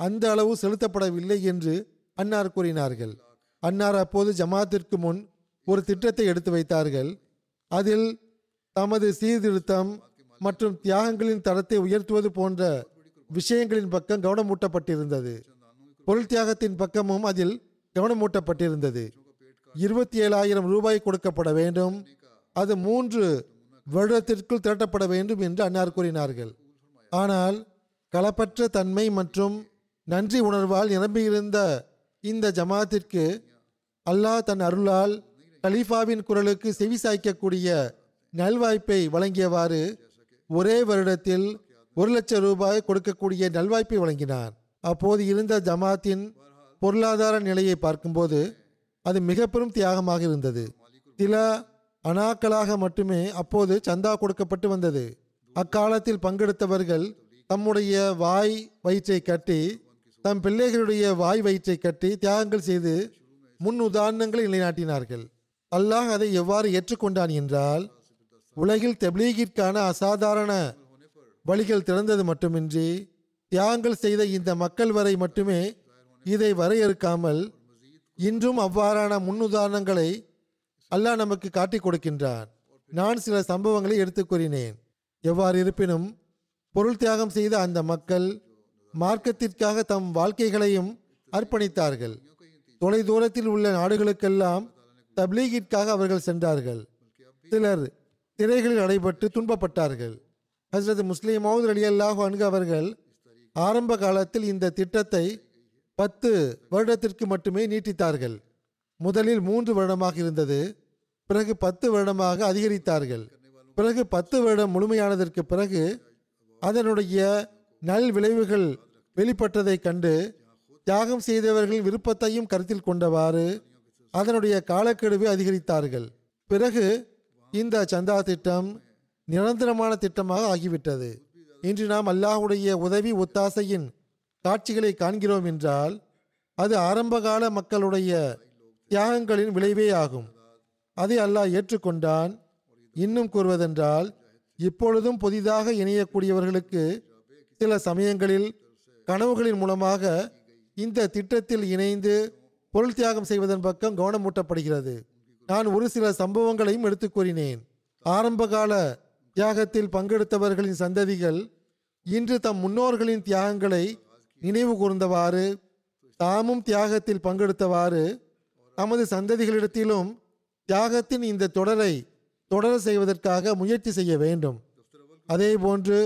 அந்த அளவு செலுத்தப்படவில்லை என்று அன்னார் கூறினார்கள். அன்னார் அப்போது ஜமாத்திற்கு முன் ஒரு திட்டத்தை எடுத்து வைத்தார்கள். அதில் தமது சீர்திருத்தம் மற்றும் தியாகங்களின் தரத்தை உயர்த்துவது போன்ற விஷயங்களின் பக்கம் கவனமூட்டப்பட்டிருந்தது. பொருள் தியாகத்தின் பக்கமும் அதில் கவனமூட்டப்பட்டிருந்தது. இருபத்தி ஏழாயிரம் ரூபாய் கொடுக்கப்பட வேண்டும். அது மூன்று வருடத்திற்குள் திரட்டப்பட வேண்டும் என்று அன்னார் கூறினார்கள். ஆனால் களப்பற்ற தன்மை மற்றும் நன்றி உணர்வால் நிரம்பியிருந்த இந்த ஜமாத்திற்கு அல்லாஹ் தன் அருளால் கலீஃபாவின் குரலுக்கு செவி சாய்க்கக்கூடிய நல்வாய்ப்பை வழங்கியவாறு ஒரே வருடத்தில் ஒரு லட்சம் ரூபாய் கொடுக்கக்கூடிய நல்வாய்ப்பை வழங்கினார். அப்போது இருந்த ஜமாத்தின் பொருளாதார நிலையை பார்க்கும்போது அது மிக பெரும் தியாகமாக இருந்தது. சில அனாக்களாக மட்டுமே அப்போது சந்தா கொடுக்கப்பட்டு வந்தது. அக்காலத்தில் பங்கெடுத்தவர்கள் தம்முடைய வாய் வயிற்றை கட்டி தம் பிள்ளைகளுடைய வாய் வயிற்றை கட்டி தியாகங்கள் செய்து முன் உதாரணங்களை நிலைநாட்டினார்கள். அல்லாஹ் அதை எவ்வாறு ஏற்றுக்கொண்டான் என்றால் உலகில் தெப்லீகிற்கான அசாதாரண வழிகள் திறந்தது மட்டுமின்றி தியாகங்கள் செய்த இந்த மக்கள் வரை மட்டுமே இதை வரையறுக்காமல் இன்றும் அவ்வாறான முன்னுதாரணங்களை அல்லாஹ் நமக்கு காட்டிக் கொடுக்கின்றான். நான் சில சம்பவங்களை எடுத்துக் கூறினேன். எவ்வாறு இருப்பினும் பொருள் தியாகம் செய்த அந்த மக்கள் மார்க்கத்திற்காக தம் வாழ்க்கைகளையும் அர்ப்பணித்தார்கள். தொலை தூரத்தில் உள்ள நாடுகளுக்கெல்லாம் தப்லீகிற்காக அவர்கள் சென்றார்கள். சிலர் திரைகளில் அடைபட்டு துன்பப்பட்டார்கள். ஹசரத் முஸ்லீம் மவுத் அலி அல்லாஹு அன்கு அவர்கள் ஆரம்ப காலத்தில் இந்த திட்டத்தை பத்து வருடத்திற்கு மட்டுமே நீட்டித்தார்கள். முதலில் மூன்று வருடமாக இருந்தது. பிறகு பத்து வருடமாக அதிகரித்தார்கள். பிறகு பத்து வருடம் முழுமையானதற்கு பிறகு அதனுடைய நல் விளைவுகள் வெளிப்பட்டதைக் கண்டு தியாகம் செய்தவர்களின் விருப்பத்தையும் கருத்தில் கொண்டவாறு அதனுடைய காலக்கெடுவை அதிகரித்தார்கள். பிறகு இந்த சந்தா திட்டம் நிரந்தரமான திட்டமாக ஆகிவிட்டது. இன்று நாம் அல்லாஹுடைய உதவி ஒத்தாசையின் காட்சிகளை காண்கிறோம் என்றால் அது ஆரம்பகால மக்களுடைய தியாகங்களின் விளைவே ஆகும். அதை அல்லாஹ் ஏற்றுக்கொண்டான். இன்னும் கூறுவதென்றால் இப்பொழுதும் புதிதாக இணையக்கூடியவர்களுக்கு சில சமயங்களில் கனவுகளின் மூலமாக இந்த திட்டத்தில் இணைந்து பொருள் தியாகம் செய்வதன் பக்கம் கவனமூட்டப்படுகிறது. நான் ஒரு சில சம்பவங்களையும் எடுத்து கூறினேன். ஆரம்பகால தியாகத்தில் பங்கெடுத்தவர்களின் சந்ததிகள் இன்று தம் முன்னோர்களின் தியாகங்களை நினைவு கூர்ந்தவாறு தாமும் தியாகத்தில் பங்கெடுத்தவாறு தமது சந்ததிகளிடத்திலும் தியாகத்தின் இந்த தொடரை தொடர செய்வதற்காக முயற்சி செய்ய வேண்டும். அதேபோன்று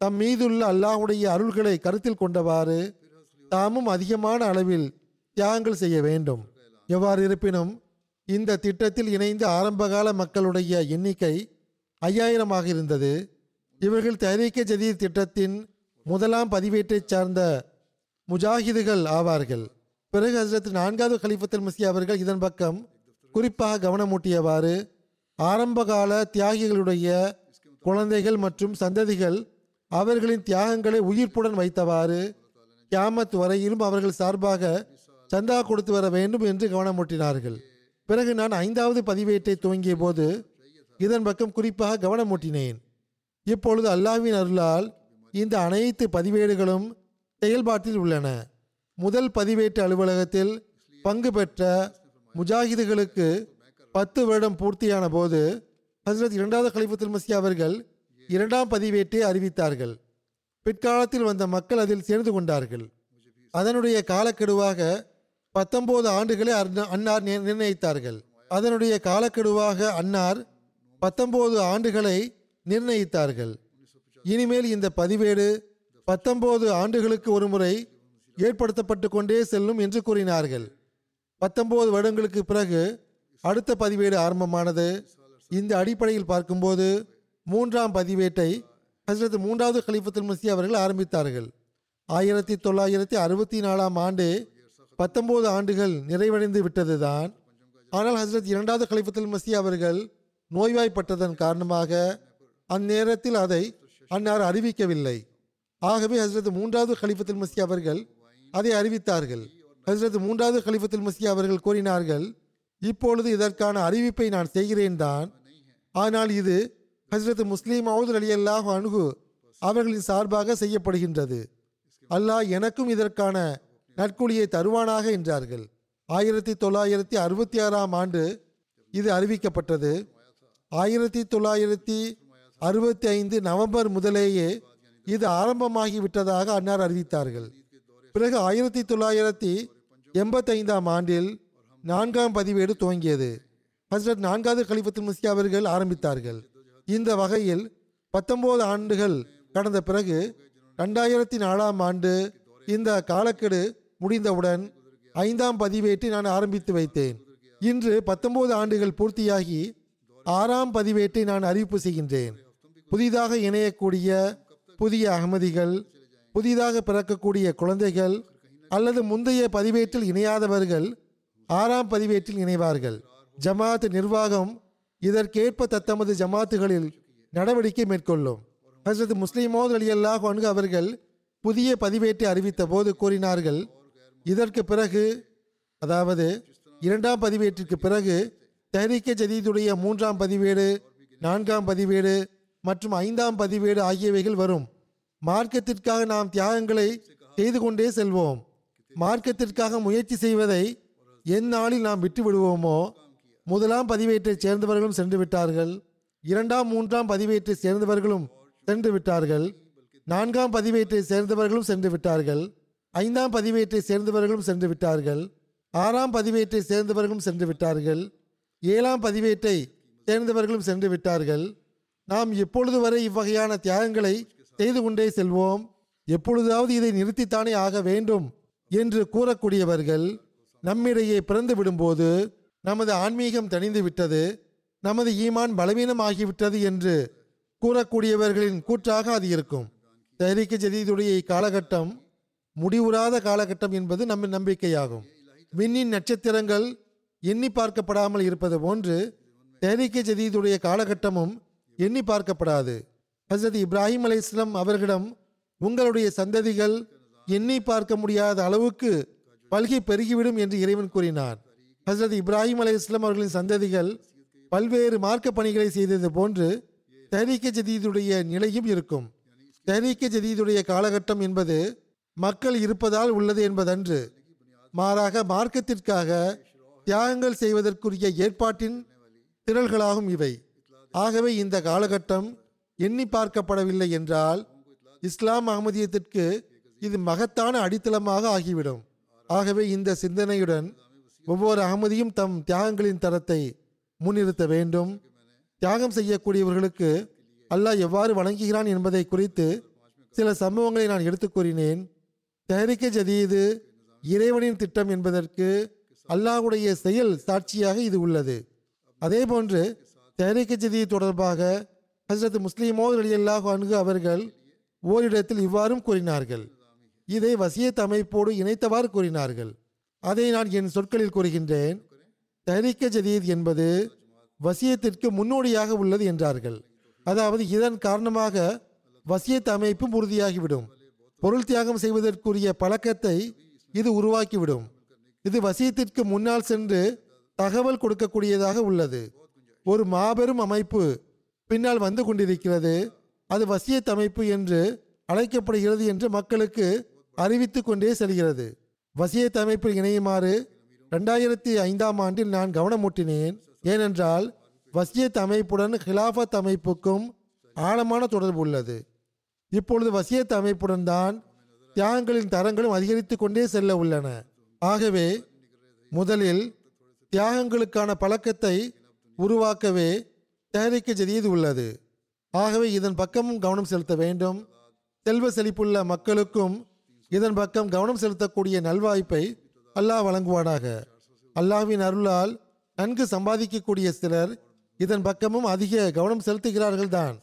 தம் மீதுள்ள அல்லாஹுடைய அருள்களை கருத்தில் கொண்டவாறு தாமும் அதிகமான அளவில் தியாகங்கள் செய்ய வேண்டும். எவ்வாறு இருப்பினும் இந்த திட்டத்தில் இணைந்த ஆரம்பகால மக்களுடைய எண்ணிக்கை ஐயாயிரமாக இருந்தது. இவர்கள் தஹரீக்க ஜதீத் திட்டத்தின் முதலாம் பதிவேட்டை சார்ந்த முஜாஹிதுகள் ஆவார்கள். பிறகு ஹசரத் நான்காவது கலிஃபத்தில் மசி அவர்கள் இதன் பக்கம் குறிப்பாக கவனமூட்டியவாறு ஆரம்பகால தியாகிகளுடைய குழந்தைகள் மற்றும் சந்ததிகள் அவர்களின் தியாகங்களை உயிர்ப்புடன் வைத்தவாறு கியாமத் வரையிலும் அவர்கள் சார்பாக சந்தா கொடுத்து வர வேண்டும் என்று கவனமூட்டினார்கள். பிறகு நான் ஐந்தாவது பதிவேட்டை துவங்கிய போது இதன் பக்கம் குறிப்பாக கவனம் மூட்டினேன் இப்பொழுது அல்லாவின் அருளால் இந்த அனைத்து பதிவேடுகளும் செயல்பாட்டில் உள்ளன. முதல் பதிவேட்டு அலுவலகத்தில் பங்கு பெற்ற முஜாஹிதுகளுக்கு பத்து வருடம் பூர்த்தியான போது ஹசரத் இரண்டாவது கலிபத்துல் மசி அவர்கள் இரண்டாம் பதிவேட்டை அறிவித்தார்கள். பிற்காலத்தில் வந்த மக்கள் அதில் சேர்ந்து கொண்டார்கள். அதனுடைய காலக்கெடுவாக பத்தொன்பது ஆண்டுகளை அன்னார் நிர்ணயித்தார்கள். அதனுடைய காலக்கெடுவாக அன்னார் பத்தொன்பது ஆண்டுகளை நிர்ணயித்தார்கள். இனிமேல் இந்த பதிவேடு பத்தொன்பது ஆண்டுகளுக்கு ஒருமுறை ஏற்படுத்தப்பட்டு கொண்டே செல்லும் என்று கூறினார்கள். பத்தொன்பது வருடங்களுக்கு பிறகு அடுத்த பதிவேடு ஆரம்பமானது. இந்த அடிப்படையில் பார்க்கும்போது மூன்றாம் பதிவேட்டை ஹசரத் மூன்றாவது கலிஃபத்துல் மசி அவர்கள் ஆரம்பித்தார்கள். ஆயிரத்தி தொள்ளாயிரத்தி அறுபத்தி நாலாம் ஆண்டு பத்தொன்பது ஆண்டுகள் நிறைவடைந்து விட்டதுதான். ஆனால் ஹசரத் இரண்டாவது கலிஃபத்துல் மசி அவர்கள் நோய்வாய்ப்பட்டதன் காரணமாக அந்நேரத்தில் அதை அன்னார் அறிவிக்கவில்லை. ஆகவே ஹசரத் மூன்றாவது கலிஃபத்துல் மசி அவர்கள் அதை அறிவித்தார்கள். ஹசரத் மூன்றாவது கலிஃபத்துல் மசி அவர்கள் கூறினார்கள் இப்பொழுது இதற்கான அறிவிப்பை நான் செய்கிறேன் தான் ஆனால் இது ஹசரத் முஸ்லீம் அவுது அலி அல்லாஹ் அணுகு அவர்களின் சார்பாக செய்யப்படுகின்றது. அல்லாஹ் எனக்கும் இதற்கான நற்கூலியை தருவானாக என்றார்கள். ஆயிரத்தி தொள்ளாயிரத்தி அறுபத்தி ஆறாம் ஆண்டு இது அறிவிக்கப்பட்டது. ஆயிரத்தி தொள்ளாயிரத்தி அறுபத்தி ஐந்து நவம்பர் முதலேயே இது ஆரம்பமாகி விட்டதாக அன்னார் அறிவித்தார்கள். பிறகு ஆயிரத்தி தொள்ளாயிரத்தி எண்பத்தைந்தாம் ஆண்டில் நான்காம் பதிவேடு துவங்கியது. ஹசரத் நான்காவது கலிஃபத்துல் முஸ்தி அவர்கள் ஆரம்பித்தார்கள். இந்த வகையில் பத்தொன்பது ஆண்டுகள் கடந்த பிறகு ரெண்டாயிரத்தி நாலாம் ஆண்டு இந்த காலக்கெடு முடிந்தவுடன் ஐந்தாம் பதிவேட்டை நான் ஆரம்பித்து வைத்தேன். இன்று பத்தொன்பது ஆண்டுகள் பூர்த்தியாகி ஆறாம் பதிவேட்டை நான் அறிவிப்பு செய்கின்றேன். புதிதாக இணையக்கூடிய புதிய அகமதிகள் புதிதாக பிறக்கக்கூடிய குழந்தைகள் அல்லது முந்தைய பதிவேட்டில் இணையாதவர்கள் ஆறாம் பதிவேட்டில் இணைவார்கள். ஜமாத் நிர்வாகம் இதற்கேற்ப தத்தமது ஜமாத்துகளில் நடவடிக்கை மேற்கொள்ளும். ஹசரத் முஸ்லிமோத் அலி அல்லாஹ் அவர்கள் புதிய பதிவேட்டை அறிவித்த போது கூறினார்கள் இதற்கு பிறகு அதாவது இரண்டாம் பதிவேட்டிற்கு பிறகு தெஹரிக்க ஜதீதுடைய மூன்றாம் பதிவேடு நான்காம் பதிவேடு மற்றும் ஐந்தாம் பதிவேடு ஆகியவைகள் வரும். மார்க்கத்திற்காக நாம் தியாகங்களை செய்து கொண்டே செல்வோம். மார்க்கத்திற்காக முயற்சி செய்வதை எந்நாளில் நாம் விட்டு விடுவோமோ முதலாம் பதிவேற்றை சேர்ந்தவர்களும் சென்று விட்டார்கள். இரண்டாம் மூன்றாம் பதிவேற்றை சேர்ந்தவர்களும் சென்று விட்டார்கள். நான்காம் பதிவேற்றை சேர்ந்தவர்களும் சென்று விட்டார்கள். ஐந்தாம் பதிவேட்டை சேர்ந்தவர்களும் சென்று விட்டார்கள். ஆறாம் பதிவேட்டை சேர்ந்தவர்களும் சென்று விட்டார்கள். ஏழாம் பதிவேட்டை சேர்ந்தவர்களும் சென்று விட்டார்கள். நாம் எப்பொழுது வரை இவ்வகையான தியாகங்களை செய்து கொண்டே செல்வோம்? எப்பொழுதாவது இதை நிறுத்தித்தானே ஆக வேண்டும் என்று கூறக்கூடியவர்கள் நம்மிடையே பிறந்து விடும்போது நமது ஆன்மீகம் தணிந்து விட்டது நமது ஈமான் பலவீனம் ஆகிவிட்டது என்று கூறக்கூடியவர்களின் கூற்றாக அது இருக்கும். தஹரீக்கு ஜதீதுடைய இக்காலகட்டம் முடிவுறாத காலகட்டம் என்பது நம்ம நம்பிக்கையாகும். விண்ணின் நட்சத்திரங்கள் எண்ணி பார்க்கப்படாமல் இருப்பது போன்று தஹரீக்கு ஜதீதுடைய காலகட்டமும் எண்ணி பார்க்கப்படாது. ஹசரத் இப்ராஹிம் அலை இஸ்லாம் அவர்களிடம் உங்களுடைய சந்ததிகள் எண்ணி பார்க்க முடியாத அளவுக்கு பல்கி பெருகிவிடும் என்று இறைவன் கூறினார். ஹசரத் இப்ராஹிம் அலை இஸ்லாம் அவர்களின் சந்ததிகள் பல்வேறு மார்க்க பணிகளை செய்தது போன்று தஹரீக்க ஜதீதுடைய நிலையும் இருக்கும். தஹரீக்க ஜதீதுடைய காலகட்டம் என்பது மக்கள் இருப்பதால் உள்ளது என்பதன்று. மாறாக மார்க்கத்திற்காக தியாகங்கள் செய்வதற்குரிய ஏற்பாட்டின் திரள்களாகும் இவை. ஆகவே இந்த காலகட்டம் எண்ணி பார்க்கப்படவில்லை என்றால் இஸ்லாம் அகமதியத்திற்கு இது மகத்தான அடித்தளமாக ஆகிவிடும். ஆகவே இந்த சிந்தனையுடன் ஒவ்வொரு அகமதியும் தம் தியாகங்களின் தரத்தை முன்னிறுத்த வேண்டும். தியாகம் செய்யக்கூடியவர்களுக்கு அல்லாஹ் எவ்வாறு வழங்குகிறான் என்பதை குறித்து சில சம்பவங்களை நான் எடுத்துக் கூறினேன். தயாரிக்க ஜதீது இறைவனின் திட்டம் என்பதற்கு அல்லாஹுடைய செயல் சாட்சியாக இது உள்ளது. அதே போன்று தெஹரிக்க ஜதீது தொடர்பாக ஹசரத் முஸ்லீமோ அல்லாஹ் அன்கு அவர்கள் ஓரிடத்தில் இவ்வாறும் கூறினார்கள். இதை வசியத் அமைப்போடு இணைத்தவாறு கூறினார்கள். அதை நான் என் சொற்களில் கூறுகின்றேன். தஹரிக்க ஜதீத் என்பது வசியத்திற்கு முன்னோடியாக உள்ளது என்றார்கள். அதாவது இதன் காரணமாக வசியத் அமைப்பும் உறுதியாகிவிடும். பொருள் தியாகம் செய்வதற்குரிய பழக்கத்தை இது உருவாக்கிவிடும். இது வசியத்திற்கு முன்னால் சென்று தகவல் கொடுக்கக்கூடியதாக உள்ளது. ஒரு மாபெரும் அமைப்பு பின்னால் வந்து கொண்டிருக்கிறது. அது வசியத் அமைப்பு என்று அழைக்கப்படுகிறது என்று மக்களுக்கு அறிவித்து கொண்டே செல்கிறது. வசியத் அமைப்பில் இணையுமாறு ரெண்டாயிரத்தி ஐந்தாம் ஆண்டில் நான் கவனமூட்டினேன். ஏனென்றால் வசியத் அமைப்புடன் ஹிலாஃபத் அமைப்புக்கும் ஆழமான தொடர்பு உள்ளது. இப்பொழுது வசியத் அமைப்புடன் தான் தியாகங்களின் தரங்களும் அதிகரித்து கொண்டே செல்ல உள்ளன. ஆகவே முதலில் தியாகங்களுக்கான பழக்கத்தை உருவாக்கவே தயாரிக்க ஜதீது உள்ளது. ஆகவே இதன் பக்கமும் கவனம் செலுத்த வேண்டும். செல்வ செழிப்புள்ள மக்களுக்கும் இதன் பக்கம் கவனம் செலுத்தக்கூடிய நல்வாய்ப்பை அல்லாஹ் வழங்குவானாக. அல்லாஹ்வின் அருளால் நன்கு சம்பாதிக்கக்கூடிய சிலர் இதன் பக்கமும் அதிக கவனம் செலுத்துகிறார்கள் தான்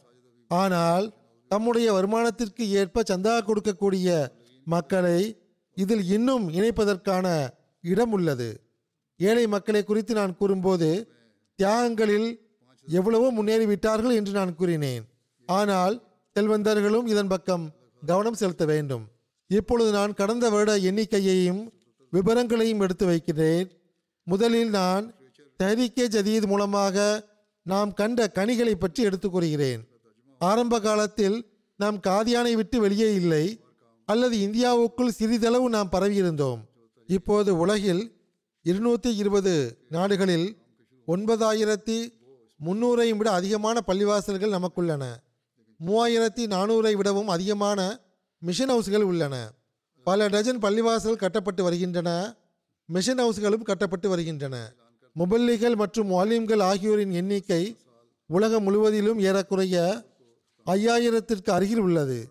ஆனால் தம்முடைய வருமானத்திற்கு ஏற்ப சந்தா கொடுக்கக்கூடிய மக்களை இதில் இன்னும் இணைப்பதற்கான இடம் உள்ளது. ஏழை மக்களை குறித்து நான் கூறும்போது தியாகங்களில் எவ்வளவோ முன்னேறிவிட்டார்கள் என்று நான் கூறினேன். ஆனால் செல்வந்தர்களும் இதன் பக்கம் கவனம் செலுத்த வேண்டும். இப்பொழுது நான் கடந்த வருட எண்ணிக்கையையும் விவரங்களையும் எடுத்து வைக்கிறேன். முதலில் நான் தஹ்ரீக்கே ஜதீத் மூலமாக நாம் கண்ட கனிகளை பற்றி எடுத்துக் கூறுகிறேன். ஆரம்ப காலத்தில் நாம் காதியானை விட்டு வெளியே இல்லை அல்லது இந்தியாவுக்குள் சிறிதளவு நாம் பரவியிருந்தோம். இப்போது உலகில் இருநூற்றி இருபது நாடுகளில் ஒன்பதாயிரத்தி முன்னூறையும் விட அதிகமான பள்ளிவாசல்கள் நமக்குள்ளன. மூவாயிரத்தி நானூறை விடவும் அதிகமான மிஷன் ஹவுஸ்கள் உள்ளன. பல டஜன் பள்ளிவாசல் கட்டப்பட்டு வருகின்றன. மிஷன் ஹவுஸ்களும் கட்டப்பட்டு வருகின்றன. முபல்லிகள் மற்றும் வால்யூம்கள் ஆகியோரின் எண்ணிக்கை உலகம் முழுவதிலும் ஏறக்குறைய ஐயாயிரத்திற்கு அருகில் உள்ளது.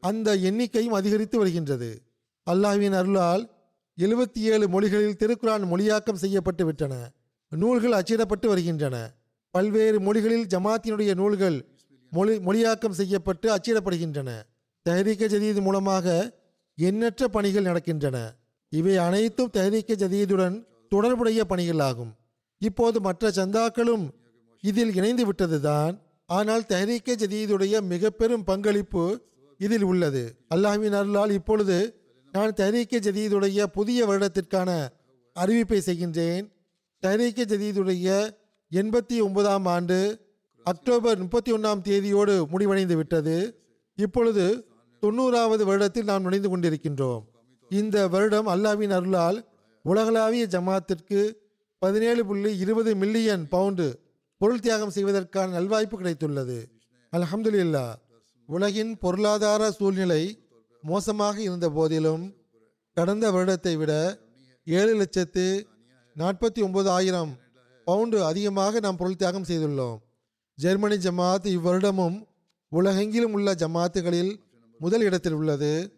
அந்த எண்ணிக்கையும் அதிகரித்து வருகின்றது. அல்லாஹ்வின் அருளால் எழுபத்தி ஏழு மொழிகளில் திருக்குரான் மொழியாக்கம் செய்யப்பட்டு விட்டன. நூல்கள் அச்சிடப்பட்டு வருகின்றன. பல்வேறு மொழிகளில் ஜமாத்தினுடைய நூல்கள் மொழி மொழியாக்கம் செய்யப்பட்டு அச்சிடப்படுகின்றன. தஹரீக்க ஜதீது மூலமாக எண்ணற்ற பணிகள் நடக்கின்றன. இவை அனைத்தும் தஹரீக்க ஜதீதுடன் தொடர்புடைய பணிகளாகும். இப்போது மற்ற சந்தாக்களும் இதில் இணைந்து விட்டதுதான் ஆனால் தஹரீக்க ஜதீதுடைய மிக பெரும் பங்களிப்பு இதில் உள்ளது. அல்லாஹ்வின் அருளால் இப்பொழுது நான் தஹரீக்க ஜதீதுடைய புதிய வருடத்திற்கான அறிவிப்பை செய்கின்றேன். தஹரீக்க ஜதீதுடைய எண்பத்தி ஒன்பதாம் ஆண்டு அக்டோபர் முப்பத்தி ஒன்றாம் தேதியோடு முடிவடைந்து விட்டது. இப்பொழுது தொண்ணூறாவது வருடத்தில் நாம் நுழைந்து கொண்டிருக்கின்றோம். இந்த வருடம் அல்லாஹ்வின் அருளால் உலகளாவிய ஜமாத்திற்கு பதினேழு புள்ளி இருபது மில்லியன் பவுண்டு பொருள் தியாகம் செய்வதற்கான நல்வாய்ப்பு கிடைத்துள்ளது. அல்ஹம்துலில்லா உலகின் பொருளாதார சூழ்நிலை மோசமாக இருந்த போதிலும் கடந்த வருடத்தை விட ஏழு லட்சத்து நாற்பத்தி ஒன்பது ஆயிரம் பவுண்டு அதிகமாக நாம் பொருள் தியாகம் செய்துள்ளோம். ஜெர்மனி ஜமாத் இவ்வருடமும் உலகெங்கிலும் உள்ள ஜமாத்துகளில் முதல் இடத்தில் உள்ளது.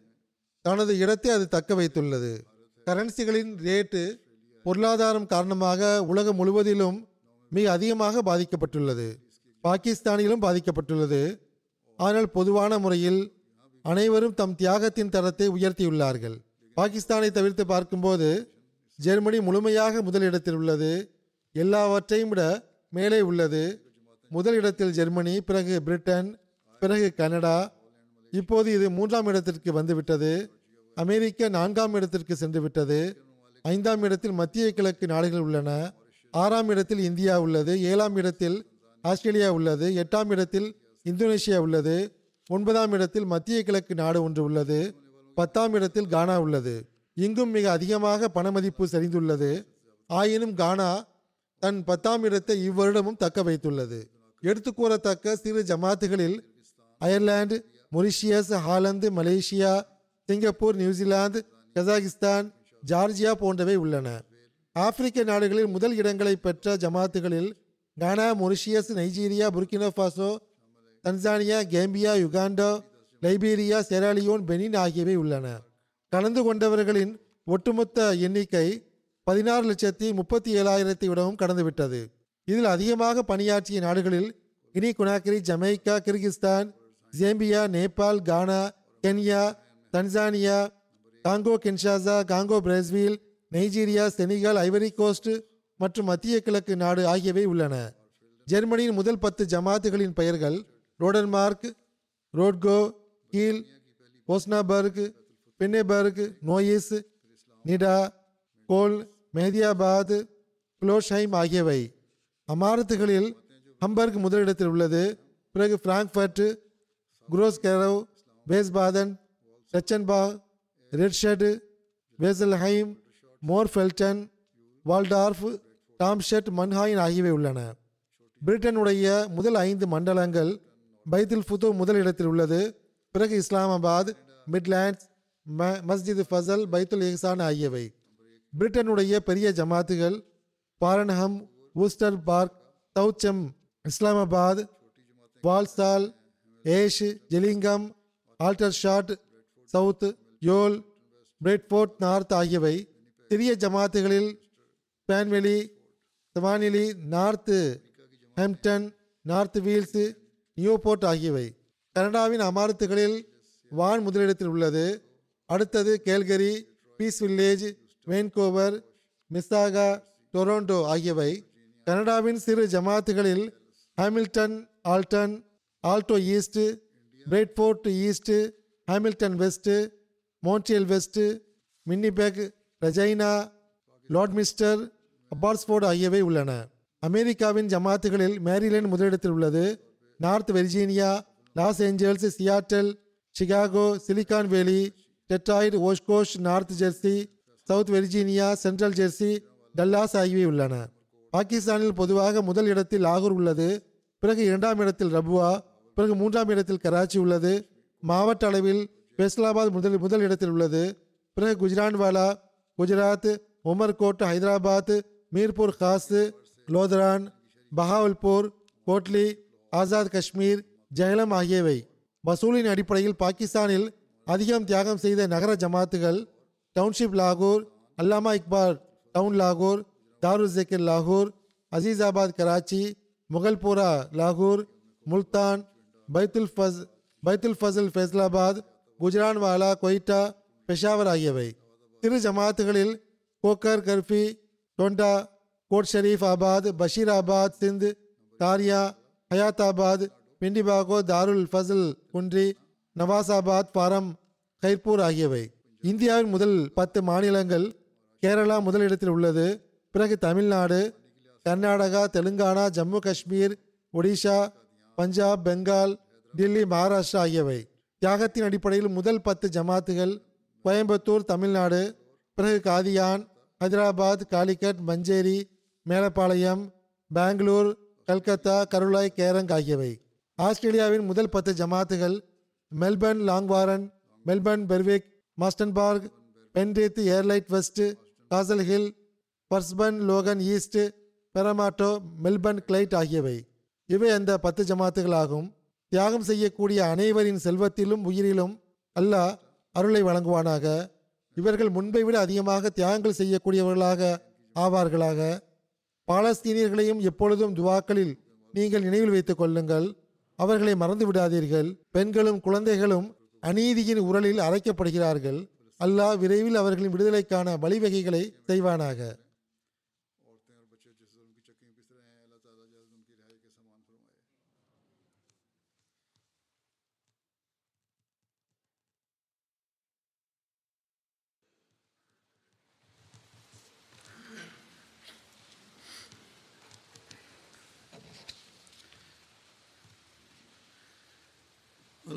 தனது இடத்தை அது தக்க வைத்துள்ளது. கரன்சிகளின் ரேட்டு பொருளாதாரம் காரணமாக உலகம் முழுவதிலும் மிக அதிகமாக பாதிக்கப்பட்டுள்ளது. பாகிஸ்தானிலும் பாதிக்கப்பட்டுள்ளது. ஆனால் பொதுவான முறையில் அனைவரும் தம் தியாகத்தின் தரத்தை உயர்த்தியுள்ளார்கள். பாகிஸ்தானை தவிர்த்து பார்க்கும்போது ஜெர்மனி முழுமையாக முதலிடத்தில் உள்ளது. எல்லாவற்றையும் விட மேலே உள்ளது. முதல் இடத்தில் ஜெர்மனி பிறகு பிரிட்டன் பிறகு கனடா. இப்போது இது மூன்றாம் இடத்திற்கு வந்துவிட்டது. அமெரிக்கா நான்காம் இடத்திற்கு சென்று விட்டது ஐந்தாம் இடத்தில் மத்திய கிழக்கு நாடுகள் உள்ளன. ஆறாம் இடத்தில் இந்தியா உள்ளது ஏழாம் இடத்தில் ஆஸ்திரேலியா உள்ளது எட்டாம் இடத்தில் இந்தோனேஷியா உள்ளது ஒன்பதாம் இடத்தில் மத்திய கிழக்கு நாடு ஒன்று உள்ளது பத்தாம் இடத்தில் கானா உள்ளது. இங்கும் மிக அதிகமாக பணமதிப்பு சரிந்துள்ளது. ஆயினும் கானா தன் பத்தாம் இடத்தை இவ்வருடமும் தக்க வைத்துள்ளது. எடுத்து கூறத்தக்க சிறு ஜமாத்துகளில் Ireland Mauritius Holland Malaysia Singapore New Zealand Kazakhstan Georgia போன்றவை உள்ளன. ஆப்பிரிக்க நாடுகளில் முதல் இடங்களை பெற்ற ஜமாத்துகளில் Ghana Mauritius Nigeria Burkina Faso Tanzania Gambia Uganda Liberia Sierra Leone Benin ஆகியவை உள்ளன. கலந்து கொண்டவர்களின் ஒட்டுமொத்த எண்ணிக்கை பதினாறு லட்சத்தி முப்பத்தி ஏழாயிரத்தை விடவும் கடந்துவிட்டது. இதில் அதிகமாக பணியாற்றிய நாடுகளில் Guinea Conakry Jamaica Kyrgyzstan Zambia Nepal Ghana Kenya Tanzania Congo Kinshasa Congo Brazzaville Nigeria Senegal Ivory Coast மற்றும் மத்திய கிழக்கு நாடு ஆகியவை உள்ளன. ஜெர்மனியின் முதல் பத்து ஜமாத்துகளின் பெயர்கள் ரோடன்மார்க் ரோட்கோ கீல் ஓஸ்னாபர்க் பென்னேபர்க் நோயிஸ் நிடா கோல் மெஹதியாபாத் குளோஷைம் ஆகியவை. அமாரத்துகளில் ஹம்பர்க் முதலிடத்தில் உள்ளது. பிறகு பிராங்க்ஃபர்ட் குரோஸ்கெரவ் பேஸ்பாதன் ரெச்சன்பாக் ரெட்ஷெட் வேசல்ஹைம் மோர்ஃபெல்டன் வால்டார்ஃப் டாம்ஷெட் மன்ஹாயின் ஆகியவை உள்ளன. பிரிட்டனுடைய முதல் ஐந்து மண்டலங்கள் பைத்துல் ஃபுது முதல் இடத்தில் உள்ளது. பிறகு இஸ்லாமாபாத் மிட்லேண்ட்ஸ் ம மஸ்ஜித் ஃபசல் பைத்துல் இஹ்சான் ஆகியவை. பிரிட்டனுடைய பெரிய ஜமாத்துகள் பாரன்ஹம் Worcester Park தௌச்சம் Islamabad Walsall Ash Gillingham Aldershot South யோல் Bradford North ஆகியவை. சிறிய ஜமாத்துகளில் பேன்வெலி வானிலி Northampton North Wales Newport ஆகியவை. கனடாவின் அமாரத்துகளில் வான் முதலிடத்தில் உள்ளது. அடுத்தது Calgary Peace Village Vancouver Mississauga Toronto ஆகியவை. கனடாவின் சிறு ஜமாத்துகளில் Hamilton Alton Alto East Bradford East Hamilton West Montreal West Winnipeg Regina Lloydminster Abbotsford ஆகியவை உள்ளன. அமெரிக்காவின் ஜமாத்துகளில் மேரிலேண்ட் முதலிடத்தில் உள்ளது. North Virginia Los Angeles Seattle Chicago Silicon Valley Detroit Oshkosh North Jersey South Virginia Central Jersey Dallas ஆகியவை உள்ளன. பாகிஸ்தானில் பொதுவாக முதல் இடத்தில் லாகூர் உள்ளது. பிறகு இரண்டாம் இடத்தில் ரபுவா பிறகு மூன்றாம் இடத்தில் கராச்சி உள்ளது. மாவட்ட அளவில் ஃபைசலாபாத் முதல் முதல் இடத்தில் உள்ளது. பிறகு குஜ்ரான்வாலா குஜராத் உமர்கோட் ஹைதராபாத் மீர்பூர் காஸ் லோதரான் பஹாவல்பூர் கோட்லி ஆசாத் காஷ்மீர் ஜெயலம் ஆகியவை வசூலின் அடிப்படையில் பாகிஸ்தானில் அதிகம் தியாகம் செய்த நகர ஜமாத்துகள் டவுன்ஷிப் லாகூர் அல்லாமா இக்பால் டவுன் லாகூர் தாருல் ஜக்கர் லாகூர் அசீசாபாத் கராச்சி முகல்பூரா லாகூர் முல்தான் பைத்துல் ஃபஸ் பைத்துல் ஃபசல் ஃபைசலாபாத் குஜரான்வாலா கொய்டா பெஷாவர் ஆகியவை சிறு ஜமாத்துகளில் கோக்கர் கர்ஃபி டொண்டா கோட் ஷெரீஃப் ஆபாத் பஷீராபாத் சிந்த் தாரியா ஹயாத்தாபாத் பிண்டிபாகோ தாருல் ஃபசல் குன்றி நவாசாபாத் பாரம் கைர்பூர் ஆகியவை. இந்தியாவின் முதல் பத்து மாநிலங்கள் கேரளா முதலிடத்தில் உள்ளது. பிறகு தமிழ்நாடு கர்நாடகா தெலுங்கானா ஜம்மு காஷ்மீர் ஒடிஷா பஞ்சாப் பெங்கால் டெல்லி மகாராஷ்டிரா ஆகியவை. தியாகத்தின் அடிப்படையில் முதல் பத்து ஜமாத்துகள் கோயம்புத்தூர் தமிழ்நாடு. பிறகு காதியான் ஹைதராபாத் காலிக்கட் மஞ்சேரி மேலப்பாளையம் பெங்களூர் கல்கத்தா கருளாய் கேரங் ஆகியவை. ஆஸ்திரேலியாவின் முதல் பத்து ஜமாத்துகள் Melbourne Langwarrin Melbourne Berwick Marsden Park Penrith Adelaide West Castle Hill Brisbane Logan East Parramatta Melbourne Clyde ஆகியவை. இவை அந்த பத்து ஜமாத்துகளாகும். தியாகம் செய்யக்கூடிய அனைவரின் செல்வத்திலும் உயிரிலும் அல்லாஹ் அருளை வழங்குவானாக. இவர்கள் முன்பை விட அதிகமாக தியாகங்கள் செய்யக்கூடியவர்களாக ஆவார்களாக. பாலஸ்தீனியர்களையும் எப்பொழுதும் துவாக்களில் நீங்கள் நினைவில் வைத்துக் கொள்ளுங்கள். அவர்களை மறந்து விடாதீர்கள் பெண்களும் குழந்தைகளும் அநீதியின் உரலில் அரைக்கப்படுகிறார்கள். அல்லாஹ் விரைவில் அவர்களின் விடுதலைக்கான வழிவகைகளை செய்வானாக.